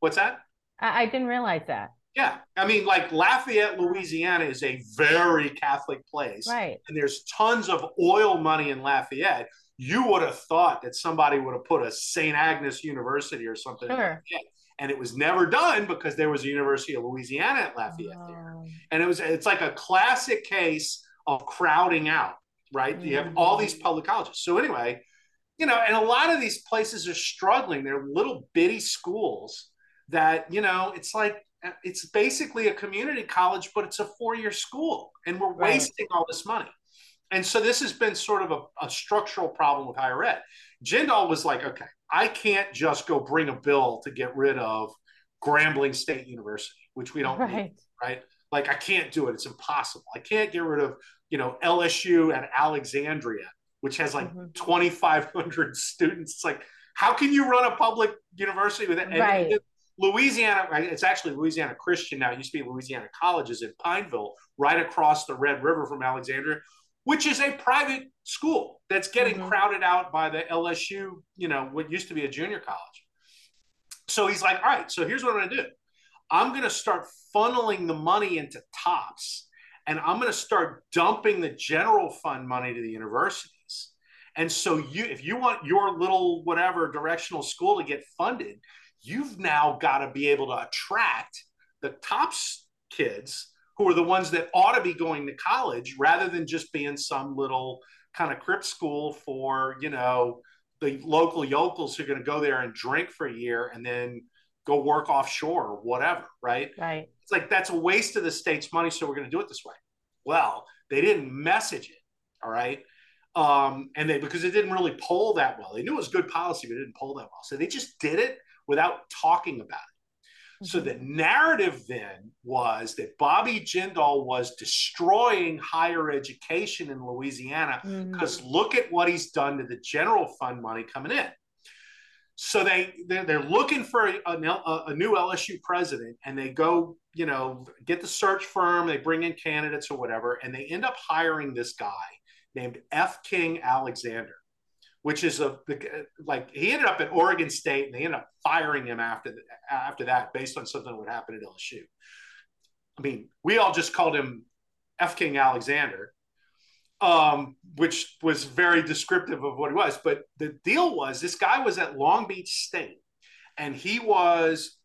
What's that? I, I didn't realize that. Yeah. I mean, like Lafayette, Louisiana is a very Catholic place. Right. And there's tons of oil money in Lafayette. You would have thought that somebody would have put a St. Agnes University or something. Sure and it was never done because there was a University of Louisiana at Lafayette oh. there, and it was it's like a classic case of crowding out. Right, mm-hmm. you have all these public colleges. So anyway, you know, and a lot of these places are struggling. They're little bitty schools that you know it's like uh, it's basically a community college, but it's a four-year school, and we're right. wasting all this money. And so this has been sort of a, a structural problem with higher ed. Jindal was like, okay, I can't just go bring a bill to get rid of Grambling State University, which we don't right. need, right? Like I can't do it. It's impossible. I can't get rid of, you know, LSU and Alexandria, which has like mm-hmm. 2,500 students. It's like, how can you run a public university with that? Right. And Louisiana, it's actually Louisiana Christian now. It used to be Louisiana Colleges in Pineville, right across the Red River from Alexandria, which is a private school that's getting mm-hmm. crowded out by the LSU, you know, what used to be a junior college. So he's like, all right, so here's what I'm going to do. I'm going to start funneling the money into TOPS and I'm going to start dumping the general fund money to the universities. And so you if you want your little whatever directional school to get funded, you've now got to be able to attract the TOPS kids who are the ones that ought to be going to college rather than just being some little kind of crip school for you know the local yokels who are going to go there and drink for a year and then go work offshore or whatever right? Right. It's like that's a waste of the state's money so we're going to do it this way. Well they didn't message it all right um, and they because it didn't really poll that well they knew it was good policy but it didn't poll that well so they just did it without talking about it so the narrative then was that Bobby Jindal was destroying higher education in Louisiana because mm-hmm. look at what he's done to the general fund money coming in. So they they're, they're looking for a, a, a, new LSU president, and they go, you know, get the search firm, they bring in candidates or whatever, and they end up hiring this guy named F. King Alexander which is a like he ended up at Oregon State and they ended up firing him after the, after that based on something that would happen at LSU. I mean, we all just called him F King Alexander, um, which was very descriptive of what he was. But the deal was this guy was at Long Beach State and he was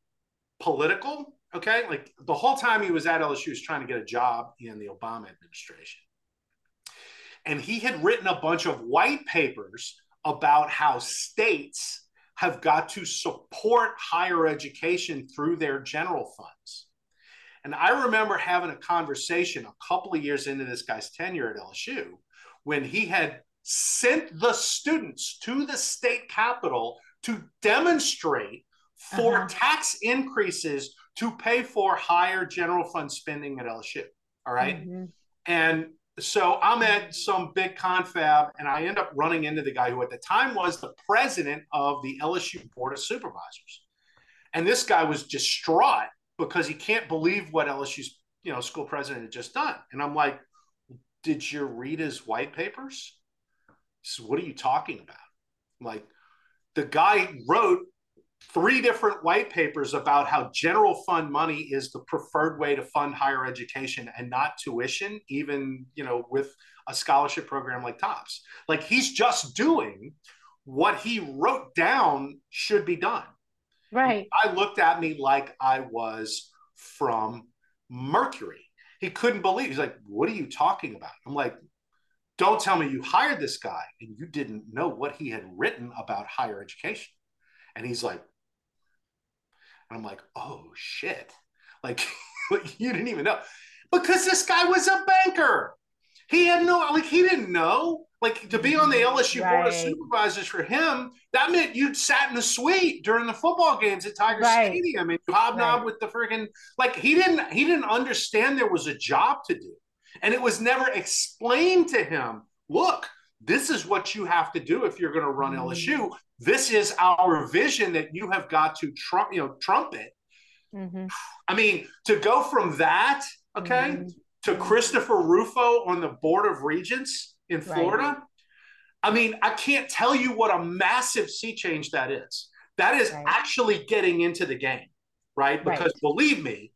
political. Okay, like the whole time he was at LSU, he was trying to get a job in the Obama administration. And he had written a bunch of white papers about how states have got to support higher education through their general funds. And I remember having a conversation a couple of years into this guy's tenure at LSU when he had sent the students to the state capitol to demonstrate for uh-huh. tax increases to pay for higher general fund spending at LSU. All right? mm-hmm. And so I'm at some big confab and I end up running into the guy who at the time was the president of the LSU Board of Supervisors. And this guy was distraught because he can't believe what LSU's you know school president had just done. And I'm like, did you read his white papers? So what are you talking about? I'm like, the guy wrote three different white papers about how general fund money is the preferred way to fund higher education and not tuition, even you know with a scholarship program like TOPS. Like he's just doing what he wrote down should be done. Right. I looked at me like I was from Mercury. He couldn't believe. He's like, "What are you talking about?" I'm like, "Don't tell me you hired this guy and you didn't know what he had written about higher education." And he's like, and I'm like, "Oh shit!" <laughs> Like you didn't even know because this guy was a banker. He had no like he didn't know. Like to be on the mm-hmm. LSU right. board of supervisors for him, that meant you'd sat in the suite during the football games at Tiger right. Stadium and you hobnob right. with the freaking like he didn't he didn't understand there was a job to do. And it was never explained to him, look, this is what you have to do if you're going to run mm. LSU. This is our vision that you have got to trump, you know, trumpet. Mm-hmm. I mean, to go from that, okay, mm-hmm. to Christopher Rufo on the board of regents in Florida. Right. I mean, I can't tell you what a massive sea change that is. That is right. actually getting into the game, right? Because right. believe me,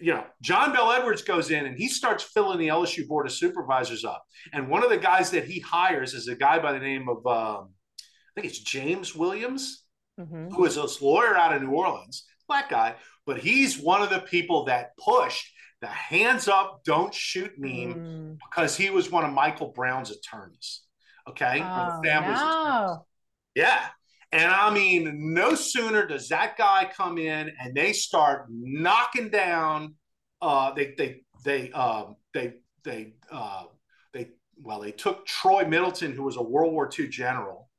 you know, John Bel Edwards goes in and he starts filling the LSU board of supervisors up. And one of the guys that he hires is a guy by the name of, um, I think it's James Williams, mm-hmm. who is this lawyer out of New Orleans, black guy, but he's one of the people that pushed the hands up, don't shoot meme mm. because he was one of Michael Brown's attorneys. Okay. Oh, no. Yeah. And I mean, no sooner does that guy come in and they start knocking down, uh, they, they, they, um, they, they, uh, they, well, they took Troy Middleton, who was a World War II general,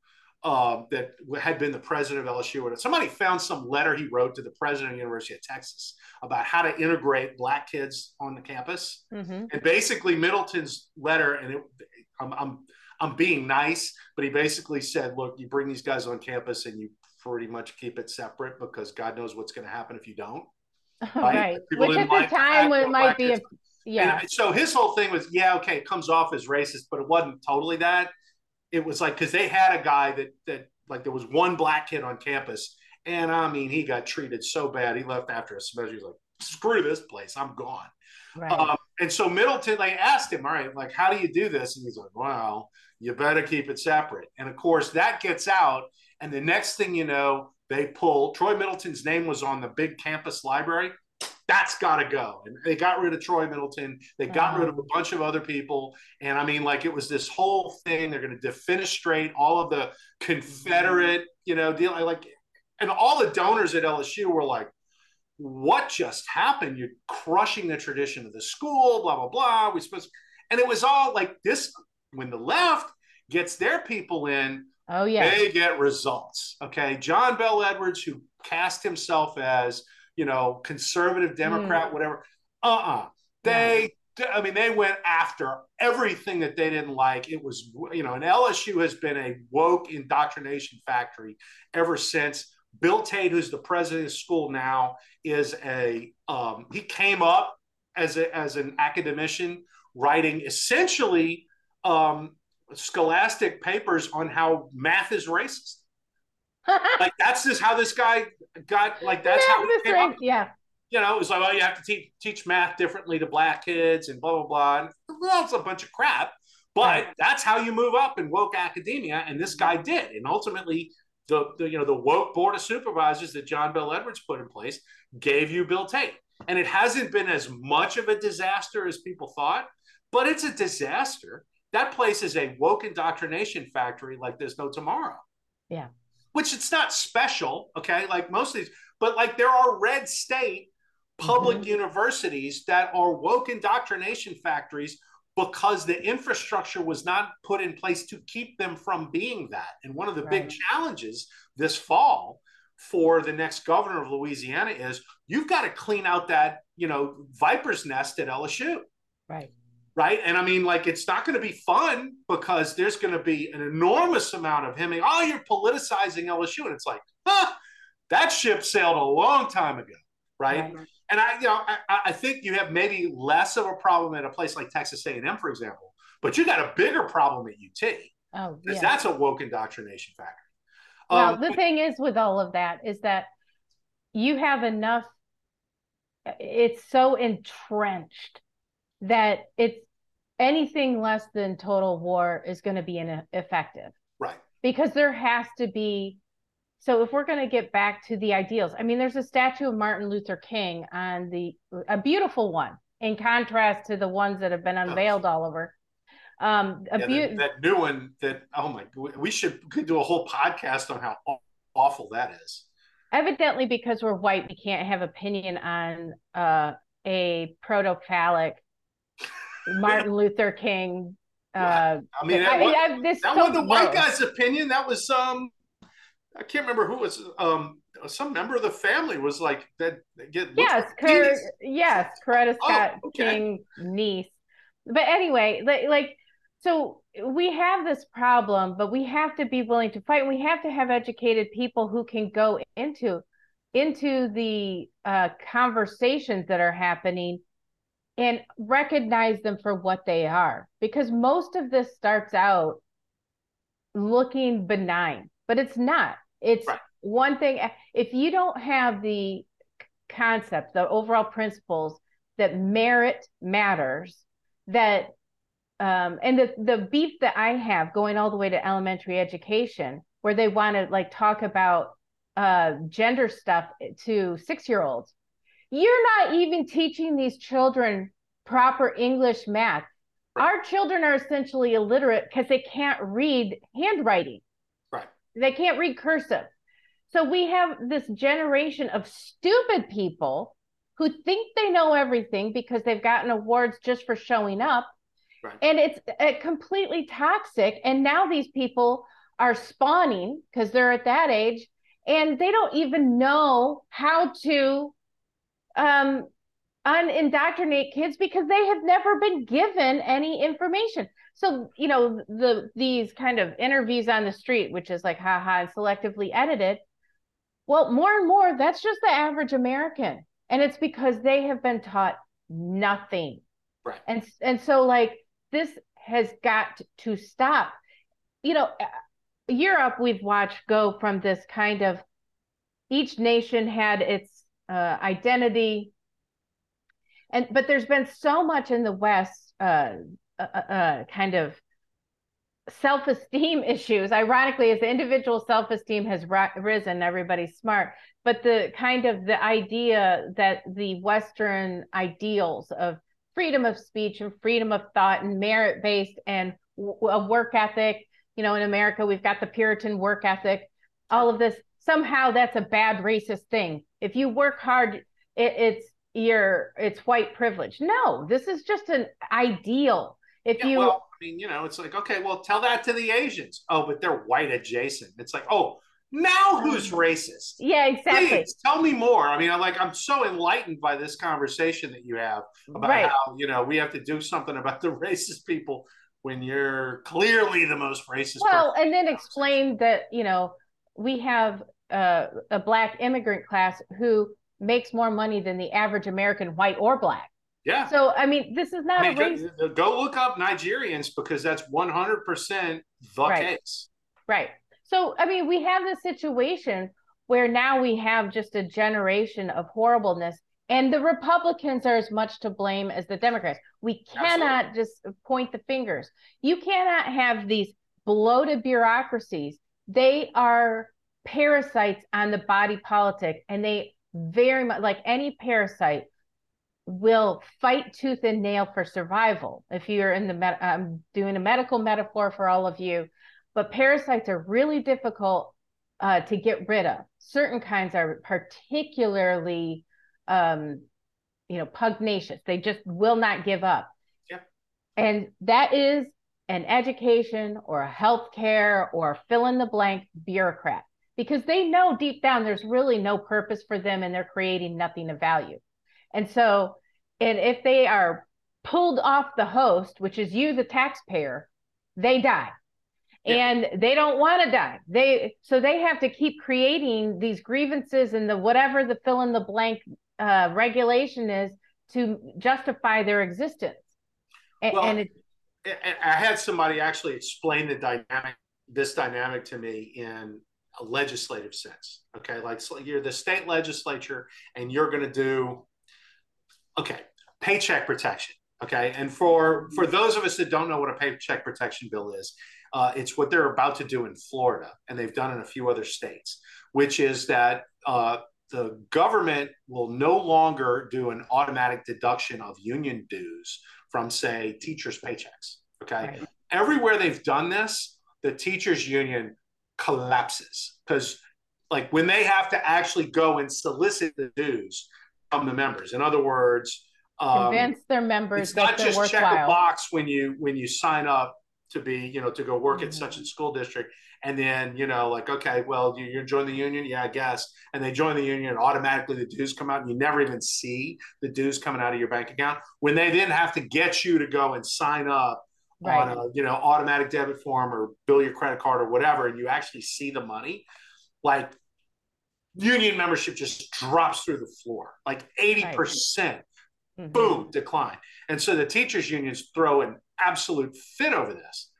uh, that had been the president of LSU. Somebody found some letter he wrote to the president of the University of Texas about how to integrate black kids on the campus. Mm-hmm. And basically, Middleton's letter, and it, I'm, I'm I'm being nice, but he basically said, "Look, you bring these guys on campus, and you pretty much keep it separate because God knows what's going to happen if you don't." <laughs> Right. right. Which at the time it might be a yeah. And so his whole thing was, yeah, okay, it comes off as racist, but it wasn't totally that it was like because they had a guy that that like there was one black kid on campus, and I mean he got treated so bad he left after a semester. He's like, screw this place, I'm gone. Right. Um, and so Middleton, they asked him, all right, like how do you do this? And he's like, well, you better keep it separate. And of course that gets out, and the next thing you know, they pull Troy Middleton's name was on the big campus library that's got to go. And they got rid of Troy Middleton. They got rid of a bunch of other people. And I mean, like it was this whole thing. They're going to defenestrate all of the Confederate, you know, deal. Like, and all the donors at LSU were like, what just happened? You're crushing the tradition of the school, blah, blah, blah. We supposed, and it was all like this when the left gets their people in. Oh, yeah. They get results. Okay. John Bel Edwards, who cast himself as you know, conservative Democrat, mm. whatever. Uh uh-uh. uh They, I mean, they went after everything that they didn't like. It was, you know, and LSU has been a woke indoctrination factory ever since. Bill Tate, who's the president of school now, is a, um, he came up as, a, as an academician writing essentially um, scholastic papers on how math is racist. <laughs> like that's just how this guy got like that's how this right. yeah. You know it was like well, you have to teach teach math differently to black kids and blah blah blah. And that's a bunch of crap but that's how you move up in woke academia and this guy did. And ultimately the, the you know the woke board of supervisors that john bel edwards put in place gave you bill tate. And it hasn't been as much of a disaster as people thought but it's a disaster that place is a woke indoctrination factory like there's no tomorrow yeah which it's not special, okay? Like most of these, but like there are red state public mm-hmm. universities that are woke indoctrination factories because the infrastructure was not put in place to keep them from being that. And one of the right. big challenges this fall for the next governor of Louisiana is you've got to clean out that, you know, viper's nest at LSU. Right right? And I mean, like, it's not going to be fun because there's going to be an enormous amount of him. Oh, you're politicizing LSU, and it's like, huh? That ship sailed a long time ago, right? And I, you know, I, I think you have maybe less of a problem at a place like Texas A&M, for example, but you got a bigger problem at UT. Oh, yeah. That's a woke indoctrination factor. Well, um, the thing is with all of that is that you have enough. It's so entrenched that it's anything less than total war is going to be ineffective. Right. Because there has to be. So if we're going to get back to the ideals, I mean, there's a statue of Martin Luther King on the a beautiful one in contrast to the ones that have been unveiled oh. all over. Um, yeah, be- that, that, new one that oh my, we should could do a whole podcast on how awful that is. Evidently, because we're white, we can't have opinion on uh, a proto-phallic Martin Luther King. Uh, I mean, that, I, I, that so wasn't the white guy's opinion. That was um, I can't remember who was um some member of the family was like that. Get yes, Cor- yes, Coretta oh, Scott oh, okay. King niece. But anyway, like, like so we have this problem, but we have to be willing to fight. We have to have educated people who can go into into the uh, conversations that are happening and recognize them for what they are because most of this starts out looking benign but it's not it's right. one thing if you don't have the concept the overall principles that merit matters that um and the the beef that i have going all the way to elementary education where they want to like talk about uh gender stuff to 6 year olds you're not even teaching these children proper English math. Right. Our children are essentially illiterate because they can't read handwriting. Right. They can't read cursive. So we have this generation of stupid people who think they know everything because they've gotten awards just for showing up. Right. And it's uh, completely toxic. And now these people are spawning because they're at that age and they don't even know how to um, unindoctrinate kids because they have never been given any information. So, you know, the these kind of interviews on the street, which is like haha and selectively edited. Well, more and more, that's just the average American. And it's because they have been taught nothing. Right. And and so like this has got to stop. You know, Europe we've watched go from this kind of each nation had its uh, identity. And but there's been so much in the west uh, uh, uh, kind of self-esteem <laughs> issues. Ironically as the individual self-esteem has risen everybody's smart. But the kind of the idea that the western ideals of freedom of speech and freedom of thought and merit based and w- a work ethic you know in america we've got the puritan work ethic all of this somehow that's a bad racist thing if you work hard it, it's you're it's white privilege. No, this is just an ideal. If yeah, you well, I mean, you know, it's like, okay, well, tell that to the Asians. Oh, but they're white adjacent. It's like, oh, now who's racist? Yeah, exactly. Please tell me more. I mean, I'm like, I'm so enlightened by this conversation that you have about right. how, you know, we have to do something about the <laughs> racist people when you're clearly the most racist. Well, and then explain that, you know, we have uh, a black immigrant class who makes more money than the average American, white or black. Yeah. So I mean, this is not I mean, a race. Go, go, look up Nigerians because that's one hundred percent the right. case. Right. So I mean, we have this situation where now we have just a generation of horribleness, and the Republicans are as much to blame as the Democrats. We cannot Absolutely. just point the fingers. You cannot have these bloated bureaucracies. They are parasites on the body politic, and they very much like any parasite will fight tooth and nail for survival if you're in the med- i'm doing a medical metaphor for all of you. But parasites are really difficult uh, to get rid of. Certain kinds are particularly um, you know pugnacious. They just will not give up. Yeah. and that is an education or a healthcare or fill in the blank bureaucrat because they know deep down there's really no purpose for them and they're creating nothing of value. And so, and if they are pulled off the host, which is you, the taxpayer, they die. and they don't want to die they so they have to keep creating these grievances and the whatever the fill in the blank uh, regulation is to justify their existence and, well, and it, i had somebody actually explain the dynamic this dynamic to me in a legislative sense okay like so you're the state legislature and you're going to do okay paycheck protection okay and for for those of us that don't know what a paycheck protection bill is uh, it's what they're about to do in Florida, and they've done in a few other states, which is that uh, the government will no longer do an automatic deduction of union dues from, say, teachers' paychecks. Okay. Right. Everywhere they've done this, the teachers' union collapses because, like, when they have to actually go and solicit the dues from the members, in other words, um, convince their members it's not just check a box when you when you sign up to be, you know, to go work mm-hmm. at such a school district. And then, you know, like, okay, well, you, you join the union? Yeah, I guess. And they join the union, automatically the dues come out, and you never even see the dues coming out of your bank account. When they then have to get you to go and sign up right. on a, you know, automatic debit form or bill your credit card or whatever, and you actually see the money, like union membership just drops through the floor, like 80%. Right. Mm-hmm. Boom, decline. And so the teachers' unions throw an absolute fit over this.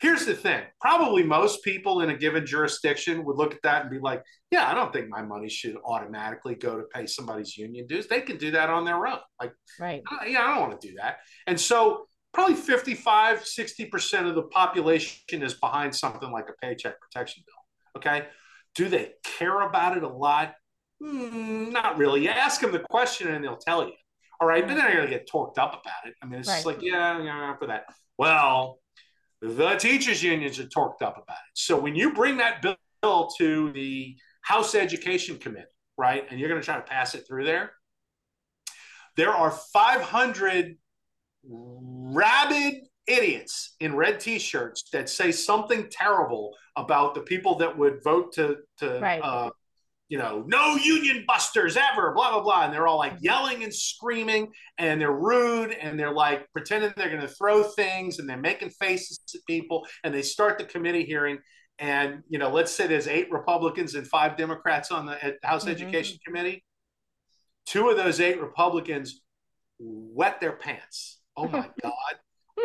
Here's the thing probably most people in a given jurisdiction would look at that and be like, yeah, I don't think my money should automatically go to pay somebody's union dues. They can do that on their own. Like, right. yeah, I don't want to do that. And so probably 55, 60% of the population is behind something like a paycheck protection bill. Okay. Do they care about it a lot? Mm, not really. You ask them the question and they'll tell you. All right, but they're gonna get torqued up about it. I mean, it's right. just like, yeah, yeah, for that. Well, the teachers' unions are torqued up about it. So when you bring that bill to the House Education Committee, right, and you're gonna try to pass it through there, there are 500 rabid idiots in red t-shirts that say something terrible about the people that would vote to to right. uh, you know, no union busters ever, blah, blah, blah. And they're all like mm-hmm. yelling and screaming and they're rude and they're like pretending they're going to throw things and they're making faces at people. And they start the committee hearing. And, you know, let's say there's eight Republicans and five Democrats on the House mm-hmm. Education Committee. Two of those eight Republicans wet their pants. Oh my <laughs> God.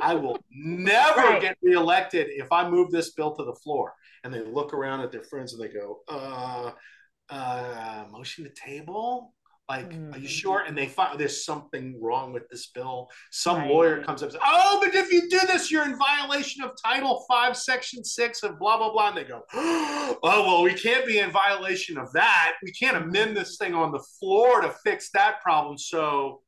I will never right. get reelected if I move this bill to the floor. And they look around at their friends and they go, uh, uh, motion to table. Like, mm-hmm. are you mm-hmm. sure? And they find there's something wrong with this bill. Some right. lawyer comes up and says, Oh, but if you do this, you're in violation of Title Five, Section Six of blah blah blah. And they go, <gasps> Oh, well, we can't be in violation of that. We can't amend this thing on the floor to fix that problem. So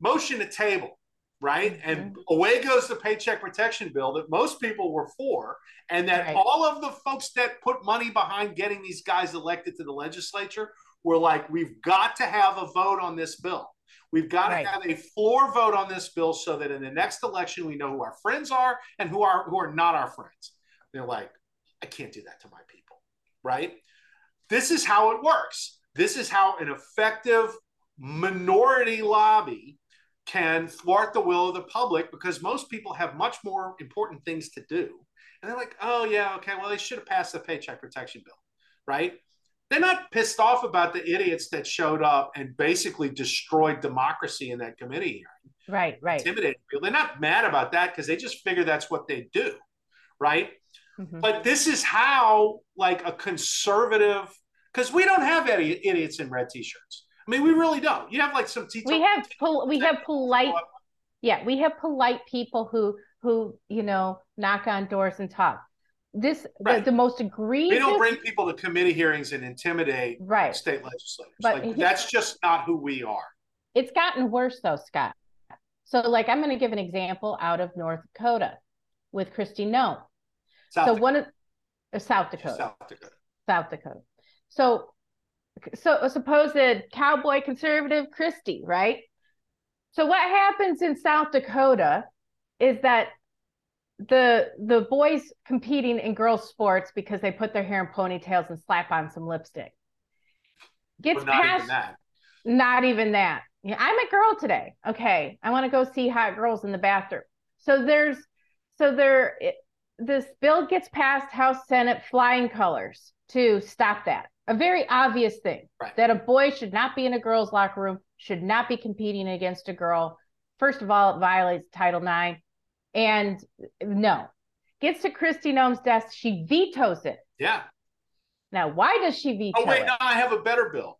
motion to table right? And mm-hmm. away goes the paycheck protection bill that most people were for, and that right. all of the folks that put money behind getting these guys elected to the legislature were like, we've got to have a vote on this bill. We've got right. to have a floor vote on this bill so that in the next election we know who our friends are and who are who are not our friends. They're like, I can't do that to my people, right? This is how it works. This is how an effective minority lobby can thwart the will of the public because most people have much more important things to do. And they're like, oh, yeah, okay, well, they should have passed the paycheck protection bill, right? They're not pissed off about the idiots that showed up and basically destroyed democracy in that committee hearing. Right, right. Intimidated people. They're not mad about that because they just figure that's what they do, right? Mm-hmm. But this is how, like, a conservative, because we don't have any idiots in red t shirts I mean, we really don't. You have like some teachers. We have pol- we have polite. Yeah, we have polite people who who you know knock on doors and talk. This right. the, the, most egregious. We don't bring people to committee hearings and intimidate right. state legislators. But like, that's just not who we are. It's gotten worse though, Scott. So, like, I'm going to give an example out of North Dakota with Kristi Noem. South so Dakota. one of uh, South Dakota. South Dakota. South Dakota. So so a supposed cowboy conservative Kristi, right? So what happens in South Dakota is that the the boys competing in girls sports because they put their hair in ponytails and slap on some lipstick. Gets not past even that. not even that. Yeah, I'm a girl today. Okay i want to go see hot girls in the bathroom. So there's so there this bill gets passed House Senate flying colors to stop that. A very obvious thing right. that a boy should not be in a girl's locker room, should not be competing against a girl. First of all, it violates Title IX. And no, gets to Kristi Noem's desk. She vetoes it. Yeah. Now, why does she veto it? Oh, wait, it? no, I have a better bill.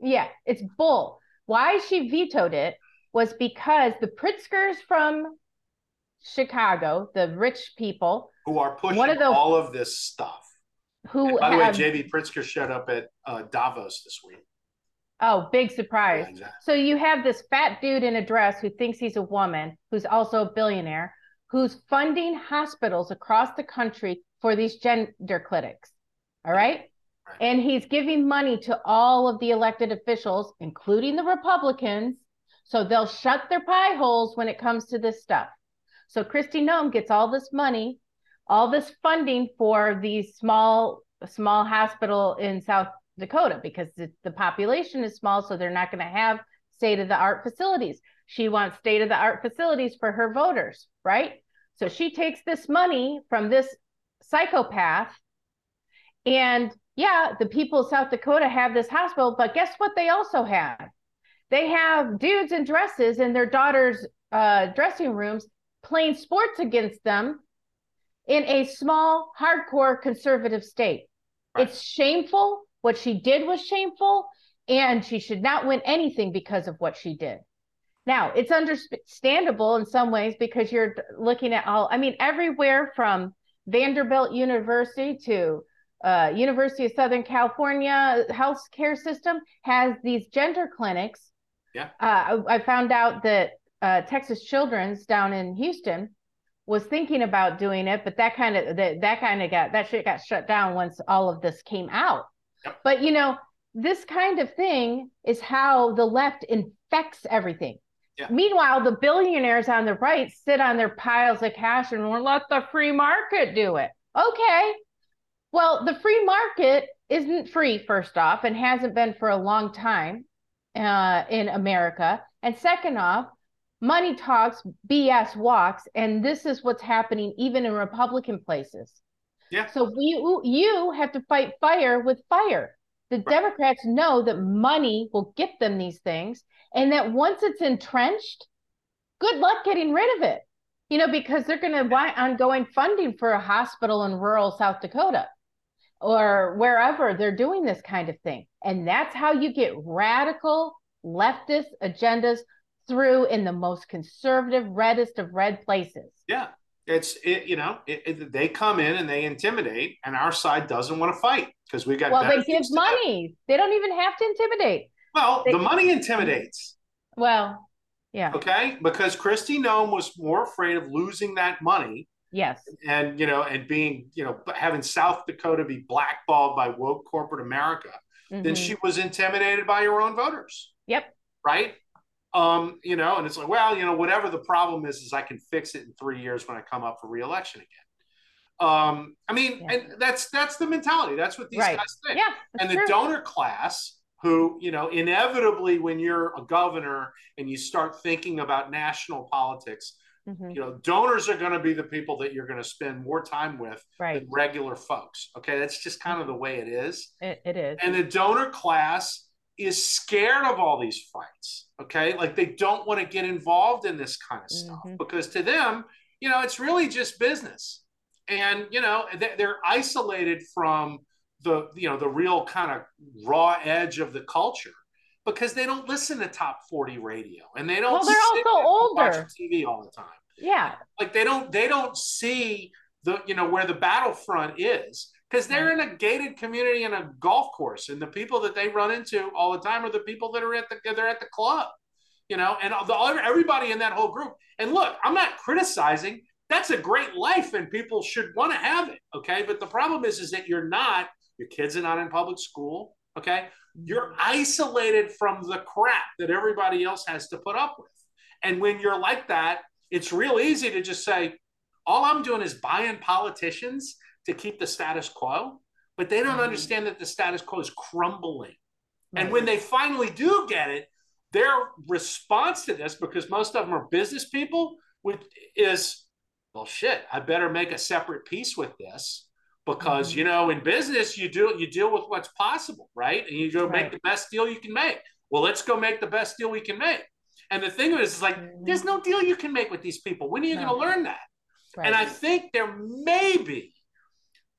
Yeah, it's bull. Why she vetoed it was because the Pritzkers from Chicago, the rich people who are pushing the, all of this stuff. Who and by have, the way, JB Pritzker showed up at uh, Davos this week. Oh, big surprise. Yeah, exactly. So you have this fat dude in a dress who thinks he's a woman, who's also a billionaire, who's funding hospitals across the country for these gender clinics. All right? right. And he's giving money to all of the elected officials, including the Republicans, so they'll shut their pie holes when it comes to this stuff. So Kristi Noem gets all this money, all this funding for these small small hospital in South Dakota because the, the population is small, so they're not going to have state of the art facilities. She wants state of the art facilities for her voters, right? So she takes this money from this psychopath. And yeah, the people of South Dakota have this hospital, but guess what they also have? They have dudes in dresses in their daughters' uh, dressing rooms playing sports against them in a small, hardcore conservative state. Right. It's shameful. What she did was shameful, and she should not win anything because of what she did. Now, it's understandable in some ways because you're looking at all, I mean, everywhere from Vanderbilt University to uh, University of Southern California health care system has these gender clinics. Yeah. Uh, I, I, found out that uh, Texas Children's down in Houston was thinking about doing it, but that kind of that that kind of got that shit got shut down once all of this came out. Yep. But you know, this kind of thing is how the left infects everything. Yeah. Meanwhile, the billionaires on the right sit on their piles of cash and will let the free market do it. Okay. Well, the free market isn't free, first off, and hasn't been for a long time uh, in America. And second off, money talks, BS walks. And this is what's happening even in Republican places. Yeah. So you, you have to fight fire with fire. The right. Democrats know that money will get them these things and that once it's entrenched, good luck getting rid of it. You know, because they're going to want ongoing funding for a hospital in rural South Dakota or wherever they're doing this kind of thing. And that's how you get radical leftist agendas through in the most conservative, reddest of red places. Yeah. It's it, you know it, it, they come in and they intimidate, and our side doesn't want to fight because we got. Well, they give money. They don't even have to intimidate. Well, they, the money intimidates. Well, yeah. Okay, because Kristi Noem was more afraid of losing that money. Yes. And you know, and being you know having South Dakota be blackballed by woke corporate America mm-hmm. than she was intimidated by her own voters. Yep. Right. Um, you know, and it's like, well, you know, whatever the problem is, is I can fix it in three years when I come up for reelection again. Um, I mean, yeah. and that's that's the mentality. That's what these right. guys think. Yeah, and the true. donor class who, you know, inevitably when you're a governor and you start thinking about national politics, mm-hmm. you know, donors are going to be the people that you're going to spend more time with right. than regular folks. Okay. That's just kind of the way it is. it, it is. And the donor class is scared of all these fights. Okay. Like they don't want to get involved in this kind of stuff mm-hmm. because to them, you know, it's really just business. And, you know, they're isolated from the you know the real kind of raw edge of the culture because they don't listen to top 40 radio and they don't well they're also older tv all the time yeah like they don't they don't see the you know where the battlefront is because they're in a gated community in a golf course and the people that they run into all the time are the people that are at the they're at the club you know and the, everybody in that whole group and look i'm not criticizing that's a great life and people should want to have it okay but the problem is is that you're not your kids are not in public school. Okay. You're isolated from the crap that everybody else has to put up with. And when you're like that, it's real easy to just say, all I'm doing is buying politicians to keep the status quo. But they don't mm-hmm. understand that the status quo is crumbling. Right. And when they finally do get it, their response to this, because most of them are business people, which is well, shit, I better make a separate piece with this because mm-hmm. you know in business you do you deal with what's possible, right? And you go right. make the best deal you can make. Well, let's go make the best deal we can make. And the thing is, is like, mm-hmm. there's no deal you can make with these people. When are you no. going to learn that? Right. And I think there may be,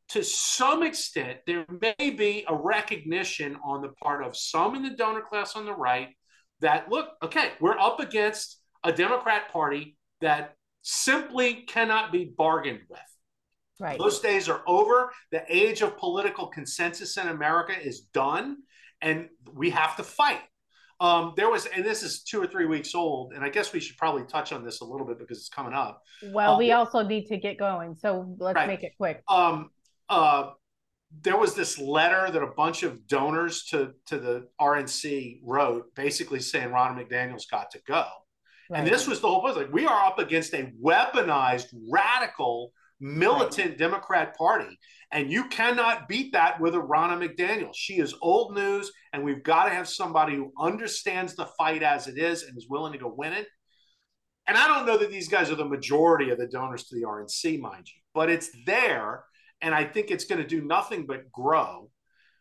to some extent, there may be a recognition on the part of some in the donor class on the right that, look, okay, we're up against a Democrat Party that simply cannot be bargained with. Right. Those days are over. The age of political consensus in America is done, and we have to fight. Um, there was, and this is two or three weeks old, and I guess we should probably touch on this a little bit because it's coming up. Well, um, we also need to get going, so let's right. make it quick. Um, uh, there was this letter that a bunch of donors to to the RNC wrote, basically saying Ronna McDaniel's got to go. Right. And this was the whole point. Like we are up against a weaponized, radical, militant right. Democrat Party, and you cannot beat that with a Ronna McDaniel. She is old news, and we've got to have somebody who understands the fight as it is and is willing to go win it. And I don't know that these guys are the majority of the donors to the RNC, mind you, but it's there, and I think it's going to do nothing but grow.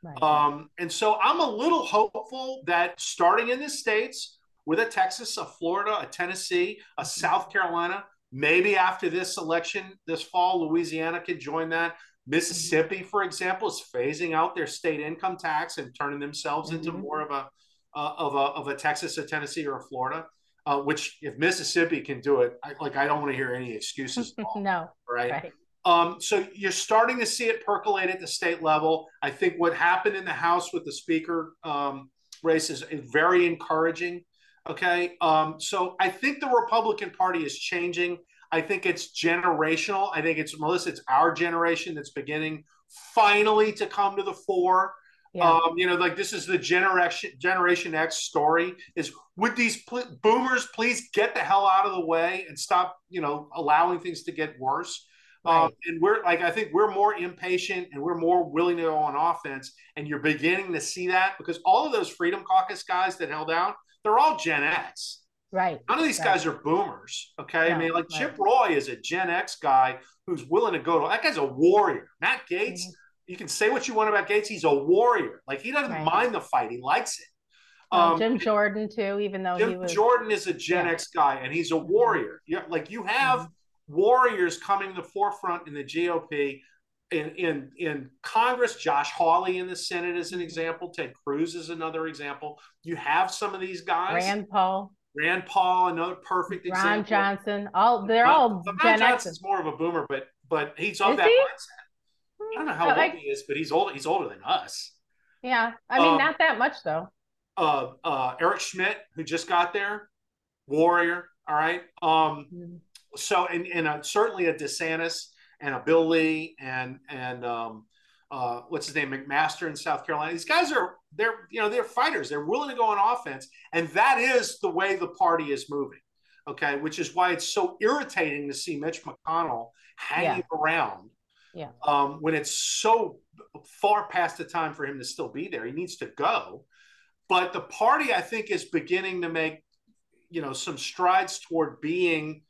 Right. Um, and so I'm a little hopeful that starting in the states with a Texas, a Florida, a Tennessee, a mm-hmm. South Carolina, maybe after this election this fall, Louisiana could join that. Mississippi, for example, is phasing out their state income tax and turning themselves mm-hmm. into more of a uh, of a of a Texas, a Tennessee, or a Florida. Uh, which, if Mississippi can do it, I, like I don't want to hear any excuses. <laughs> no, right? right. Um, so you're starting to see it percolate at the state level. I think what happened in the House with the Speaker um, race is very encouraging. Okay, um, so I think the Republican Party is changing. I think it's generational. I think it's Melissa. It's our generation that's beginning finally to come to the fore. Yeah. Um, you know, like this is the generation Generation X story. Is would these pl- boomers please get the hell out of the way and stop, you know, allowing things to get worse? Um, right. Um, and we're like, I think we're more impatient and we're more willing to go on offense. And you're beginning to see that because all of those Freedom Caucus guys that held out, they're all Gen X. Right. None of these right. guys are boomers. Okay. I mean, like right. Chip Roy is a Gen X guy who's willing to go to that guy's a warrior. Matt Gaetz, mm-hmm. you can say what you want about Gaetz. He's a warrior. Like he doesn't mind the fight. He likes it. Um, Jim Jordan too, even though Jim was, Jordan is a Gen yeah. X guy and he's a mm-hmm. warrior. Yeah, like you have mm-hmm. Warriors coming to the forefront in the GOP. In, in in Congress, Josh Hawley in the Senate is an example. Ted Cruz is another example. You have some of these guys. Rand Paul. Rand Paul, another perfect example. Ron. Johnson, all they're all Ron Gen Johnson's more of a boomer, but but he's of is that he? mindset. I don't know how old he is, but he's old. He's older than us. Yeah, I mean, um, not that much though. Uh, uh, Eric Schmitt, who just got there, warrior. All right. Um, mm-hmm. So and and uh, certainly a DeSantis and a Bill Lee and and um, uh, what's his name, McMaster in South Carolina. These guys are they're you know they're fighters. They're willing to go on offense, and that is the way the party is moving. Okay, which is why it's so irritating to see Mitch McConnell hanging yeah. around. Yeah. Um, when it's so far past the time for him to still be there, he needs to go. But the party, I think, is beginning to make you know some strides toward being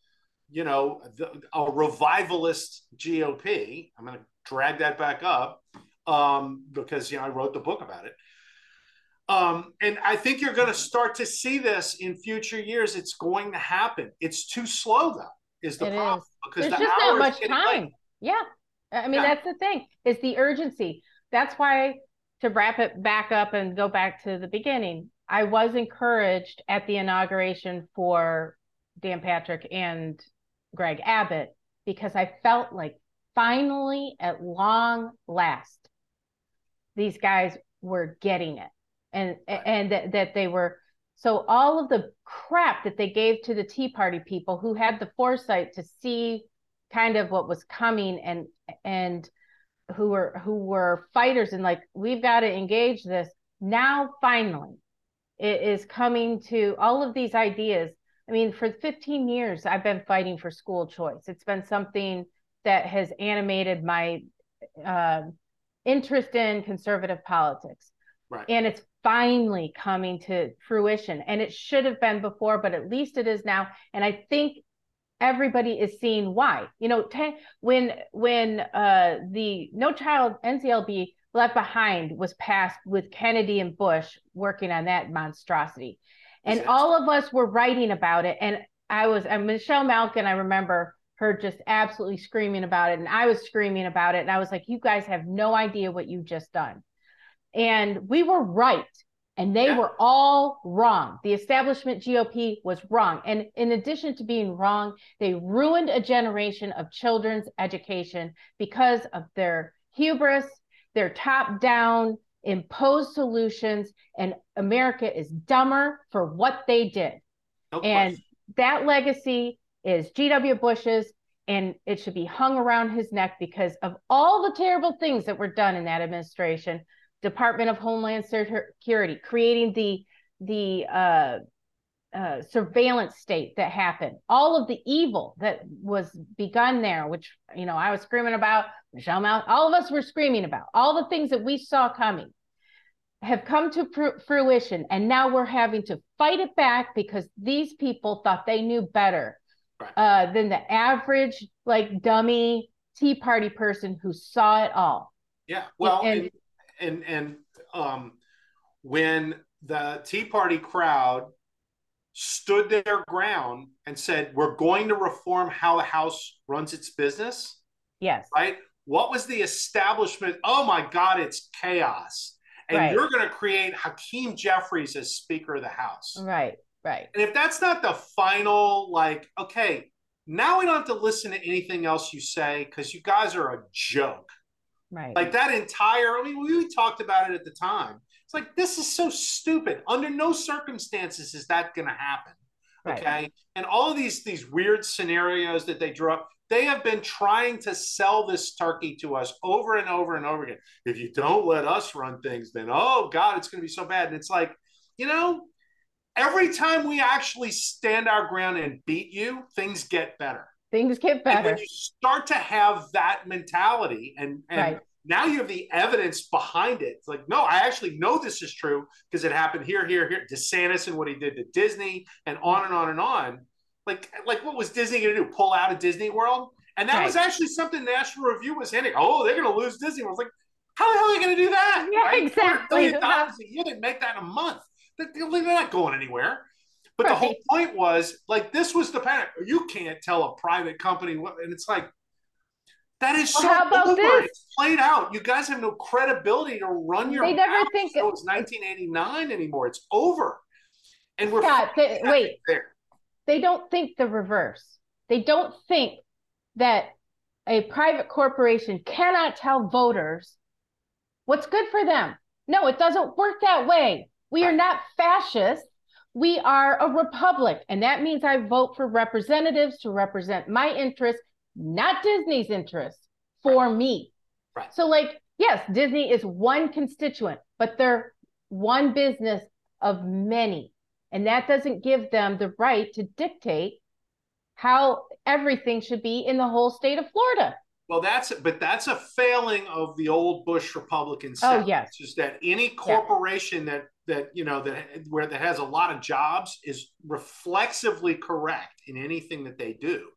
you know the, a revivalist GOP. I'm going to drag that back up um, because you know I wrote the book about it. Um, and I think you're going to start to see this in future years. It's going to happen. It's too slow though. Is the it problem is. because there's the just not much time. Late. Yeah, I mean yeah. that's the thing. Is the urgency. That's why to wrap it back up and go back to the beginning. I was encouraged at the inauguration for Dan Patrick and Greg Abbott because I felt like finally, at long last, these guys were getting it, and and that, that they were. So all of the crap that they gave to the Tea Party people who had the foresight to see kind of what was coming and and who were who were fighters and like we've got to engage this now finally it is coming to all of these ideas i mean for 15 years i've been fighting for school choice it's been something that has animated my uh, interest in conservative politics. Right. And it's finally coming to fruition. And it should have been before, but at least it is now. And I think everybody is seeing why. You know, ten, when when uh, the No Child NCLB Left Behind was passed with Kennedy and Bush working on that monstrosity, and all of us were writing about it. And I was and Michelle Malkin. I remember her just absolutely screaming about it, and I was screaming about it. And I was like, "You guys have no idea what you've just done." And we were right and they yeah. were all wrong. The establishment GOP was wrong. And in addition to being wrong, they ruined a generation of children's education because of their hubris, their top down imposed solutions. And America is dumber for what they did. No and that legacy is G.W. Bush's. And it should be hung around his neck because of all the terrible things that were done in that administration Department of Homeland Security, creating the the uh, uh, surveillance state that happened, all of the evil that was begun there, which you know I was screaming about, Michelle Mouth, all of us were screaming about, all the things that we saw coming have come to fr- fruition, and now we're having to fight it back because these people thought they knew better uh, than the average like dummy Tea Party person who saw it all. Yeah, well, and, and and and um, when the Tea Party crowd stood their ground and said, "We're going to reform how the House runs its business." Yes. Right. What was the establishment? Oh my God, it's chaos. And right. you're going to create Hakeem Jeffries as Speaker of the House. Right. Right. And if that's not the final, like, okay, now we don't have to listen to anything else you say because you guys are a joke. Right. Like that entire, I mean, we talked about it at the time. It's like, this is so stupid. Under no circumstances is that going to happen. Right. Okay. And all of these, these weird scenarios that they drew up, they have been trying to sell this turkey to us over and over and over again. If you don't let us run things, then, oh God, it's going to be so bad. And it's like, you know, every time we actually stand our ground and beat you, things get better things get better. And when you start to have that mentality and, and right. now you have the evidence behind it. It's like, no, I actually know this is true because it happened here, here, here. DeSantis and what he did to Disney and on and on and on. Like, like what was Disney going to do? Pull out of Disney World? And that right. was actually something National Review was hinting. Oh, they're going to lose Disney. I was like, how the hell are they going to do that? Yeah, right? exactly. You didn't make that in a month. They're not going anywhere. But right. the whole point was like this was the panic. You can't tell a private company what, and it's like that is well, so how about over. This? It's played out. You guys have no credibility to run your. They never think so it's 1989 anymore. It's over, and we're Scott, they, wait. There. They don't think the reverse. They don't think that a private corporation cannot tell voters what's good for them. No, it doesn't work that way. We are not fascists we are a republic, and that means I vote for representatives to represent my interests, not Disney's interests, for me. Right. So, like, yes, Disney is one constituent, but they're one business of many. And that doesn't give them the right to dictate how everything should be in the whole state of Florida. Well, that's but that's a failing of the old Bush Republican. Oh yes, is that any corporation yeah. that that you know that where that has a lot of jobs is reflexively correct in anything that they do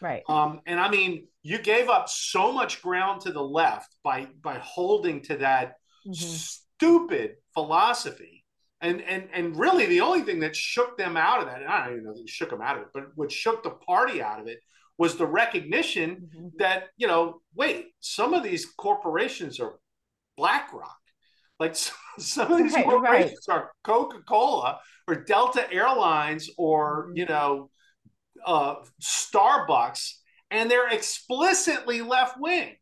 right um and i mean you gave up so much ground to the left by by holding to that mm-hmm. stupid philosophy and and and really the only thing that shook them out of that and i don't even know that shook them out of it but what shook the party out of it was the recognition mm-hmm. that you know wait some of these corporations are blackrock like <laughs> some of these right, corporations right. are Coca-Cola or Delta Airlines or mm-hmm. you know uh, Starbucks, and they're explicitly left wing.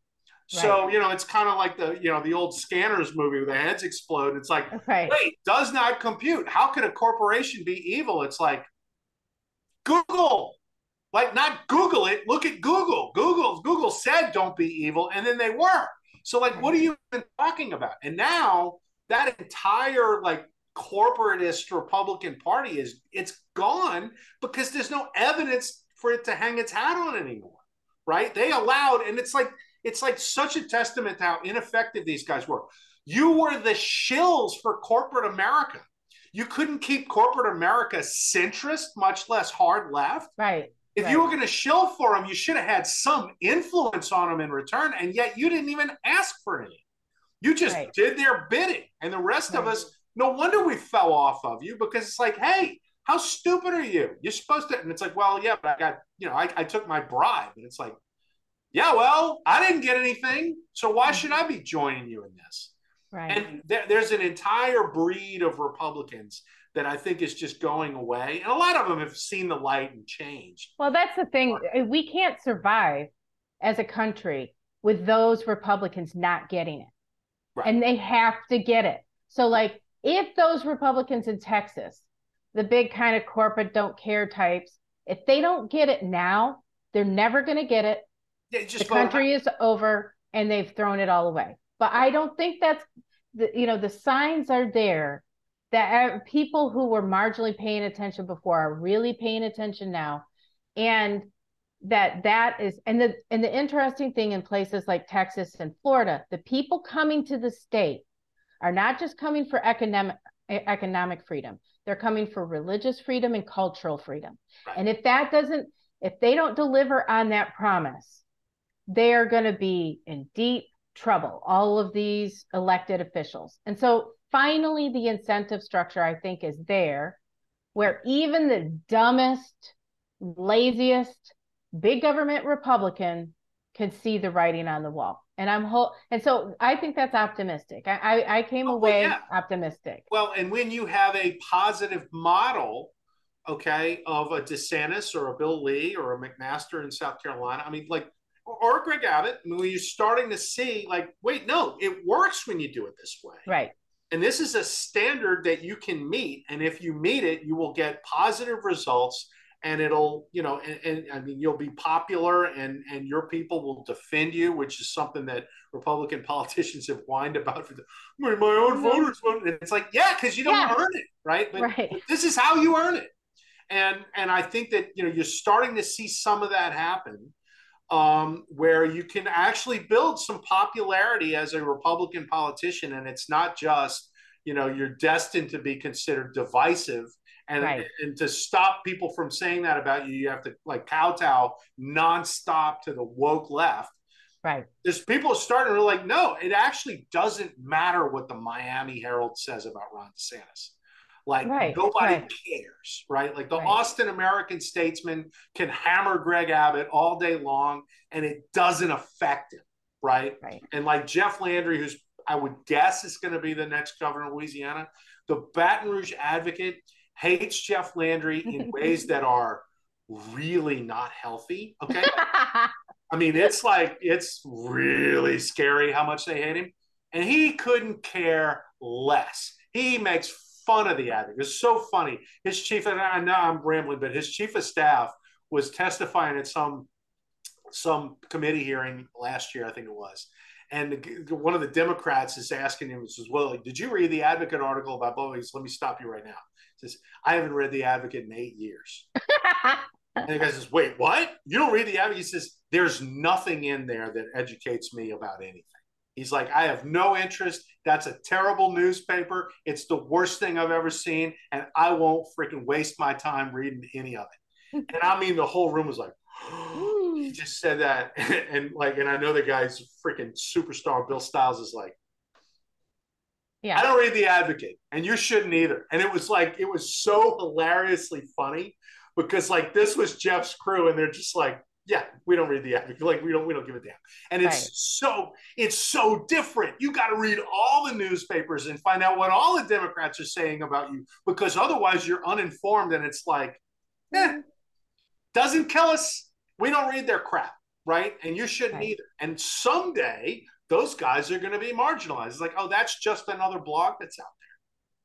Right. So you know it's kind of like the you know the old Scanners movie where the heads explode. It's like right. wait, does not compute. How could a corporation be evil? It's like Google. Like not Google it. Look at Google. Google Google said don't be evil, and then they were. So like, what are you even talking about? And now that entire like corporatist Republican Party is it's gone because there's no evidence for it to hang its hat on anymore. Right? They allowed, and it's like it's like such a testament to how ineffective these guys were. You were the shills for corporate America. You couldn't keep corporate America centrist, much less hard left. Right If right. you were going to shill for them, you should have had some influence on them in return, and yet you didn't even ask for any. You just right. did their bidding, and the rest right. of us. No wonder we fell off of you because it's like, hey, how stupid are you? You're supposed to, and it's like, well, yeah, but I got, you know, I, I took my bribe, and it's like, yeah, well, I didn't get anything, so why mm-hmm. should I be joining you in this? Right. And th- there's an entire breed of Republicans that I think is just going away. And a lot of them have seen the light and changed. Well, that's the thing. Uh, we can't survive as a country with those Republicans not getting it. Right. And they have to get it. So, like, if those Republicans in Texas, the big kind of corporate don't care types, if they don't get it now, they're never going to get it. Yeah, the country is over and they've thrown it all away. But I don't think that's the, you know, the signs are there that people who were marginally paying attention before are really paying attention now and that that is and the and the interesting thing in places like Texas and Florida the people coming to the state are not just coming for economic economic freedom they're coming for religious freedom and cultural freedom right. and if that doesn't if they don't deliver on that promise they are going to be in deep trouble all of these elected officials and so finally the incentive structure I think is there where even the dumbest, laziest big government Republican can see the writing on the wall. And I'm whole, and so I think that's optimistic. I I, I came oh, away yeah. optimistic. Well, and when you have a positive model, okay, of a DeSantis or a Bill Lee or a McMaster in South Carolina, I mean, like or Greg Abbott, I mean, when you're starting to see, like, wait, no, it works when you do it this way. Right. And this is a standard that you can meet. And if you meet it, you will get positive results and it'll, you know, and, and, I mean, you'll be popular and, and your people will defend you, which is something that Republican <laughs> politicians have whined about for the, my, my own mm-hmm. voters. And it's like, yeah, because you don't yeah. earn it, right? But right. this is how you earn it. And, and I think that, you know, you're starting to see some of that happen um, where you can actually build some popularity as a Republican politician, and it's not just you know you're destined to be considered divisive. And, right. and to stop people from saying that about you, you have to like kowtow nonstop to the woke left. Right. There's people starting to like, no, it actually doesn't matter what the Miami Herald says about Ron DeSantis. Like right, nobody right. cares, right? Like the right. Austin American Statesman can hammer Greg Abbott all day long, and it doesn't affect him, right? right. And like Jeff Landry, who's I would guess is going to be the next governor of Louisiana, the Baton Rouge Advocate hates Jeff Landry in <laughs> ways that are really not healthy. Okay. <laughs> I mean, it's like, it's really scary how much they hate him. And he couldn't care less. He makes fun of the addict. It's so funny. His chief, and I know I'm rambling, but his chief of staff was testifying at some some committee hearing last year, I think it was. And the, one of the Democrats is asking him, says, Well, did you read the Advocate article about? He says, Let me stop you right now. He says, I haven't read the Advocate in eight years. <laughs> and the guy says, Wait, what? You don't read the Advocate? He says, There's nothing in there that educates me about anything. He's like, I have no interest. That's a terrible newspaper. It's the worst thing I've ever seen. And I won't freaking waste my time reading any of it. <laughs> and I mean, the whole room was like, <gasps> he just said that. <laughs> and like, and I know the guy's freaking superstar, Bill Stiles, is like, yeah. I don't read The Advocate, and you shouldn't either. And it was like, it was so hilariously funny because like this was Jeff's crew, and they're just like, yeah, we don't read the advocate. <laughs> Like we don't we don't give a damn. And it's right. so it's so different. You got to read all the newspapers and find out what all the Democrats are saying about you because otherwise you're uninformed and it's like, eh, doesn't kill us. We don't read their crap, right? And you shouldn't right. either. And someday those guys are going to be marginalized. It's like, oh, that's just another blog that's out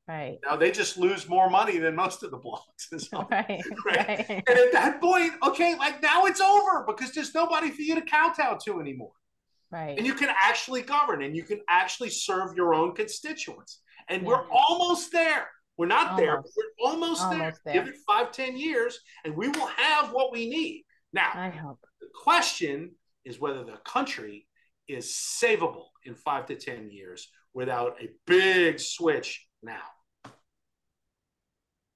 Right. Now they just lose more money than most of the blogs. So, <laughs> right, <laughs> right. right. And at that point, okay, like now it's over because there's nobody for you to kowtow to anymore. Right. And you can actually govern and you can actually serve your own constituents. And yeah. we're almost there. We're not almost. there, but we're almost, almost there. there. Give it five, ten years, and we will have what we need. Now, I hope. the question is whether the country is savable in five to ten years without a big switch now.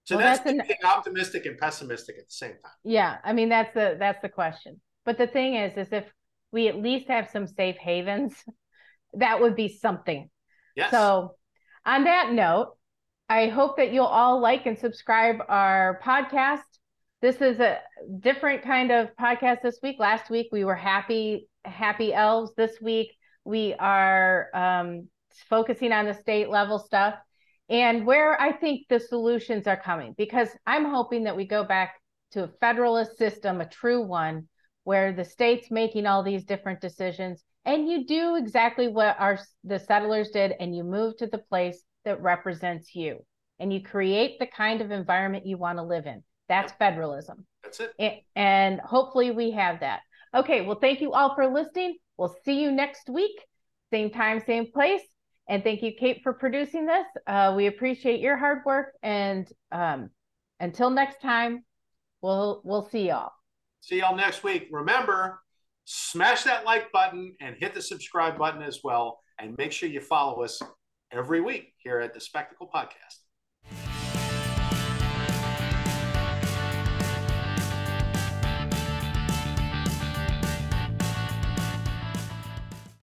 So well, that's, that's an, optimistic and pessimistic at the same time. Yeah, I mean that's the that's the question. But the thing is, is if we at least have some safe havens, <laughs> that would be something. Yes. So, on that note, I hope that you'll all like and subscribe our podcast. This is a different kind of podcast this week. Last week we were happy happy elves. This week we are um, focusing on the state level stuff and where I think the solutions are coming because I'm hoping that we go back to a federalist system, a true one, where the state's making all these different decisions and you do exactly what our the settlers did and you move to the place that represents you and you create the kind of environment you want to live in. That's federalism. That's it. And, and hopefully we have that. Okay, well thank you all for listening. We'll see you next week. Same time, same place. And thank you, Kate, for producing this. Uh, we appreciate your hard work. And um, until next time, we'll we'll see y'all. See y'all next week. Remember, smash that like button and hit the subscribe button as well. And make sure you follow us every week here at the Spectacle Podcast.